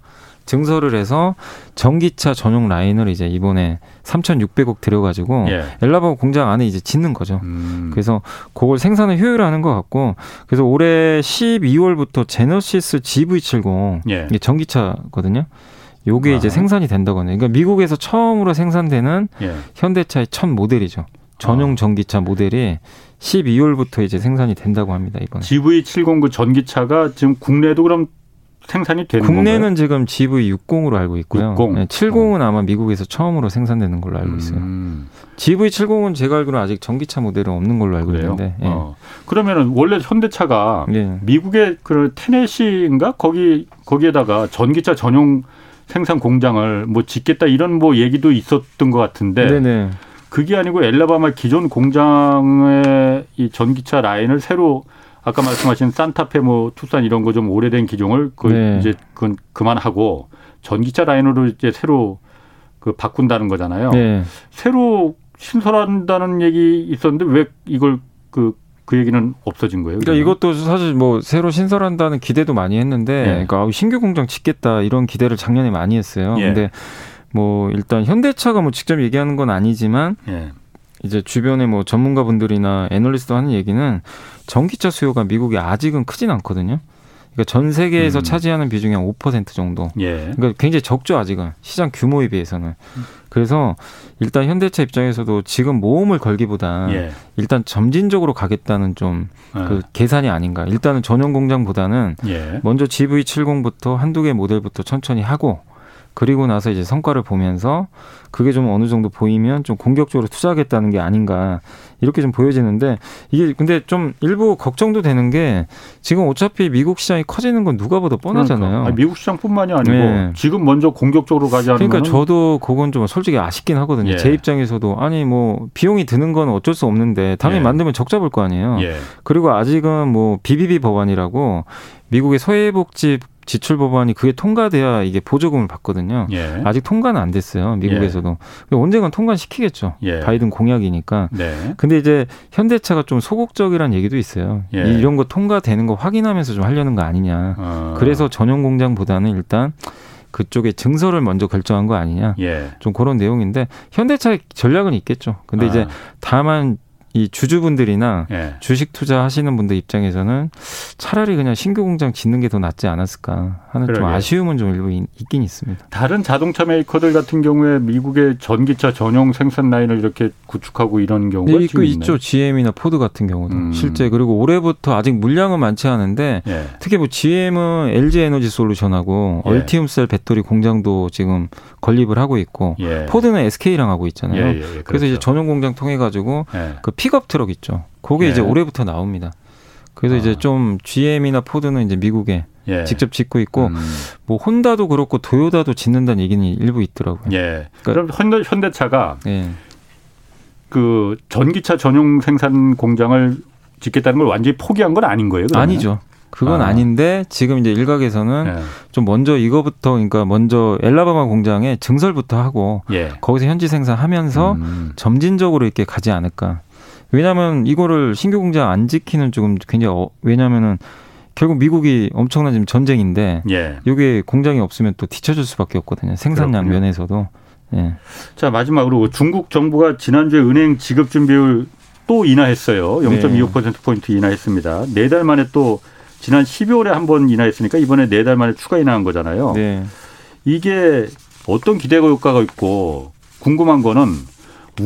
증설을 해서 전기차 전용 라인을 이제 이번에 3,600억 들여가지고 예. 엘라바 공장 안에 이제 짓는 거죠. 음. 그래서 그걸 생산을 효율화하는 것 같고 그래서 올해 12월부터 제너시스 GV70 예. 이게 전기차거든요. 요게 아. 이제 생산이 된다고 하네요. 그러니까 미국에서 처음으로 생산되는 예. 현대차의 첫 모델이죠. 전용 어. 전기차 모델이 12월부터 이제 생산이 된다고 합니다 이번에.
GV70 전기차가 지금 국내도 그럼 생산이 되는
국내는
건가요?
지금 GV60으로 알고 있고요. 60. 네, 70은 어. 아마 미국에서 처음으로 생산되는 걸로 알고 있어요. 음. GV70은 제가 알기로는 아직 전기차 모델은 없는 걸로 알고 그래요? 있는데. 예. 어.
그러면은 원래 현대차가 예. 미국의 그 테네시인가 거기 거기에다가 전기차 전용 생산 공장을 뭐 짓겠다 이런 뭐 얘기도 있었던 것 같은데. 네네. 그게 아니고 엘라바마 기존 공장의 이 전기차 라인을 새로 아까 말씀하신 산타페 뭐 투싼 이런 거 좀 오래된 기종을 그 네. 이제 그건 그만하고 전기차 라인으로 이제 새로 그 바꾼다는 거잖아요. 네. 새로 신설한다는 얘기 있었는데 왜 이걸 그, 그 얘기는 없어진 거예요?
그러니까 이것도 사실 뭐 새로 신설한다는 기대도 많이 했는데, 네. 그러니까 신규 공장 짓겠다 이런 기대를 작년에 많이 했어요. 예. 근데 뭐 일단 현대차가 뭐 직접 얘기하는 건 아니지만 예. 이제 주변에 뭐 전문가분들이나 애널리스트 하는 얘기는 전기차 수요가 미국이 아직은 크진 않거든요. 그러니까 전 세계에서 음. 차지하는 비중이 한 5% 정도. 예. 그러니까 굉장히 적죠 아직은 시장 규모에 비해서는. 그래서 일단 현대차 입장에서도 지금 모험을 걸기보다 예. 일단 점진적으로 가겠다는 좀그 예. 계산이 아닌가. 일단은 전용 공장보다는 예. 먼저 GV70부터 한두 개 모델부터 천천히 하고 그리고 나서 이제 성과를 보면서 그게 좀 어느 정도 보이면 좀 공격적으로 투자하겠다는 게 아닌가 이렇게 좀 보여지는데 이게 근데 좀 일부 걱정도 되는 게 지금 어차피 미국 시장이 커지는 건 누가 봐도 뻔하잖아요. 그러니까.
아니, 미국 시장뿐만이 아니고 네. 지금 먼저 공격적으로 가지 않으면
그러니까 저도 그건 좀 솔직히 아쉽긴 하거든요. 예. 제 입장에서도 아니 뭐 비용이 드는 건 어쩔 수 없는데 당연히 예. 만들면 적자 볼 거 아니에요. 예. 그리고 아직은 뭐 BBB 법안이라고 미국의 서해복지 지출 법안이 그게 통과돼야 이게 보조금을 받거든요. 예. 아직 통과는 안 됐어요. 미국에서도. 예. 언젠간 통과시키겠죠. 예. 바이든 공약이니까. 네. 근데 이제 현대차가 좀 소극적이라는 얘기도 있어요. 예. 이런 거 통과되는 거 확인하면서 좀 하려는 거 아니냐. 어. 그래서 전용 공장보다는 일단 그쪽에 증서를 먼저 결정한 거 아니냐. 예. 좀 그런 내용인데 현대차의 전략은 있겠죠. 근데 아. 이제 다만 이 주주분들이나 예. 주식 투자하시는 분들 입장에서는 차라리 그냥 신규 공장 짓는 게 더 낫지 않았을까 하는 그러게요. 좀 아쉬움은 좀 일부 있긴 있습니다.
다른 자동차 메이커들 같은 경우에 미국의 전기차 전용 생산 라인을 이렇게 구축하고 이런 경우가 네, 있고
있죠. GM이나 포드 같은 경우도 음. 실제 그리고 올해부터 아직 물량은 많지 않은데 예. 특히 뭐 GM은 LG 에너지 솔루션하고 예. Ultium Cell 배터리 공장도 지금 건립을 하고 있고 예. 포드는 SK랑 하고 있잖아요. 예. 그래서 그렇죠. 이제 전용 공장 통해 가지고 그 픽업 트럭 있죠. 그게 예. 이제 올해부터 나옵니다. 그래서 아. 이제 좀 GM이나 포드는 이제 미국에 예. 직접 짓고 있고 음. 뭐 혼다도 그렇고 도요다도 짓는다는 얘기는 일부 있더라고요.
예. 그러니까, 현대, 현대차가 예. 그 전기차 전용 생산 공장을 짓겠다는 걸 완전히 포기한 건 아닌 거예요?
그러면? 아니죠. 그건 아. 닌데 지금 이제 일각에서는 예. 좀 먼저 이거부터 그러니까 먼저 앨라배마 공장에 증설부터 하고 예. 거기서 현지 생산하면서 음. 점진적으로 이렇게 가지 않을까. 왜냐하면 이거를 신규 공장 안 지키는 조금 굉장히 어, 왜냐하면은 결국 미국이 엄청난 지금 전쟁인데 예. 이게 공장이 없으면 또 뒤처질 수밖에 없거든요. 생산량 그렇군요. 면에서도. 예.
자 마지막으로 중국 정부가 지난주에 은행 지급 준비율 또 인하했어요. 0.25% 포인트 인하했습니다. 네 달 만에 또 지난 12월에 한 번 인하했으니까 이번에 네 달 만에 추가 인하한 거잖아요. 네. 이게 어떤 기대 효과가 있고 궁금한 거는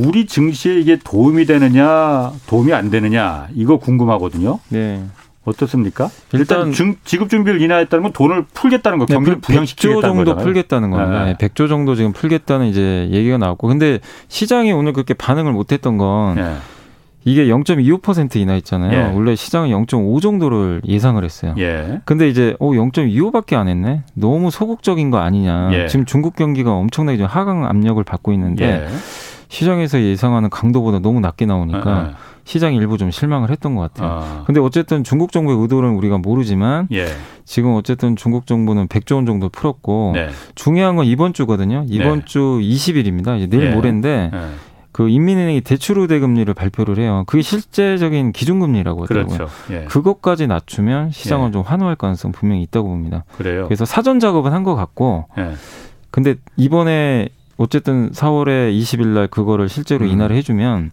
우리 증시에 이게 도움이 되느냐 도움이 안 되느냐 이거 궁금하거든요. 네. 어떻습니까? 일단, 중, 지급 준비를 인하했다는 건 돈을 풀겠다는 거, 네, 경기를 부양시키겠다는 100조
정도
거잖아요.
풀겠다는 겁니다. 네. 100조 정도 지금 풀겠다는 이제 얘기가 나왔고, 근데 시장이 오늘 그렇게 반응을 못했던 건 네. 이게 0.25% 인하했잖아요. 예. 원래 시장은 0.5 정도를 예상을 했어요. 예. 근데 이제 어 0.25밖에 안 했네. 너무 소극적인 거 아니냐. 예. 지금 중국 경기가 엄청나게 좀 하강 압력을 받고 있는데. 예. 시장에서 예상하는 강도보다 너무 낮게 나오니까 네. 시장이 일부 좀 실망을 했던 것 같아요. 아. 근데 어쨌든 중국 정부의 의도는 우리가 모르지만 예. 지금 어쨌든 중국 정부는 100조 원 정도 풀었고 네. 중요한 건 이번 주거든요. 이번 네. 주 20일입니다. 이제 내일 예. 모레인데 네. 그 인민은행이 대출 우대 금리를 발표를 해요. 그게 실제적인 기준금리라고 하더라고요. 그렇죠. 예. 그것까지 낮추면 시장은 예. 좀 환호할 가능성 분명히 있다고 봅니다.
그래요.
그래서 사전 작업은 한 것 같고, 예. 근데 이번에 어쨌든 4월에 20일 날 그거를 실제로 음. 인하를 해주면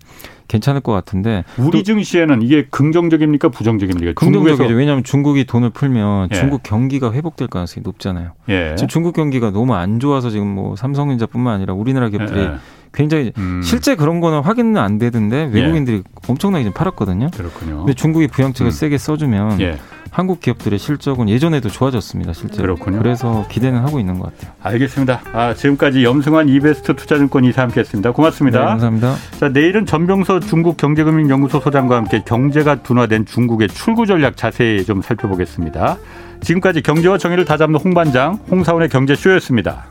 괜찮을 것 같은데
우리 증시에는 이게 긍정적입니까 부정적입니까?
긍정적이죠. 왜냐하면 중국이 돈을 풀면 예. 중국 경기가 회복될 가능성이 높잖아요. 예. 지금 중국 경기가 너무 안 좋아서 지금 뭐 삼성전자뿐만 아니라 우리나라 기업들이 예. 굉장히 음. 실제 그런 거는 확인은 안 되던데 외국인들이 예. 엄청나게 좀 팔았거든요.
그렇군요.
근데 중국이 부양책을 음. 세게 써주면 예. 한국 기업들의 실적은 예전에도 좋아졌습니다. 실제 그렇군요. 그래서 기대는 하고 있는 것 같아요.
알겠습니다. 아, 지금까지 염승환 이베스트 투자증권 이사 함께했습니다. 고맙습니다. 네,
감사합니다.
자, 내일은 전병서 중국 경제금융연구소 소장과 함께 경제가 둔화된 중국의 출구 전략 자세히 좀 살펴보겠습니다. 지금까지 경제와 정의를 다잡는 홍반장 홍사원의 경제쇼였습니다.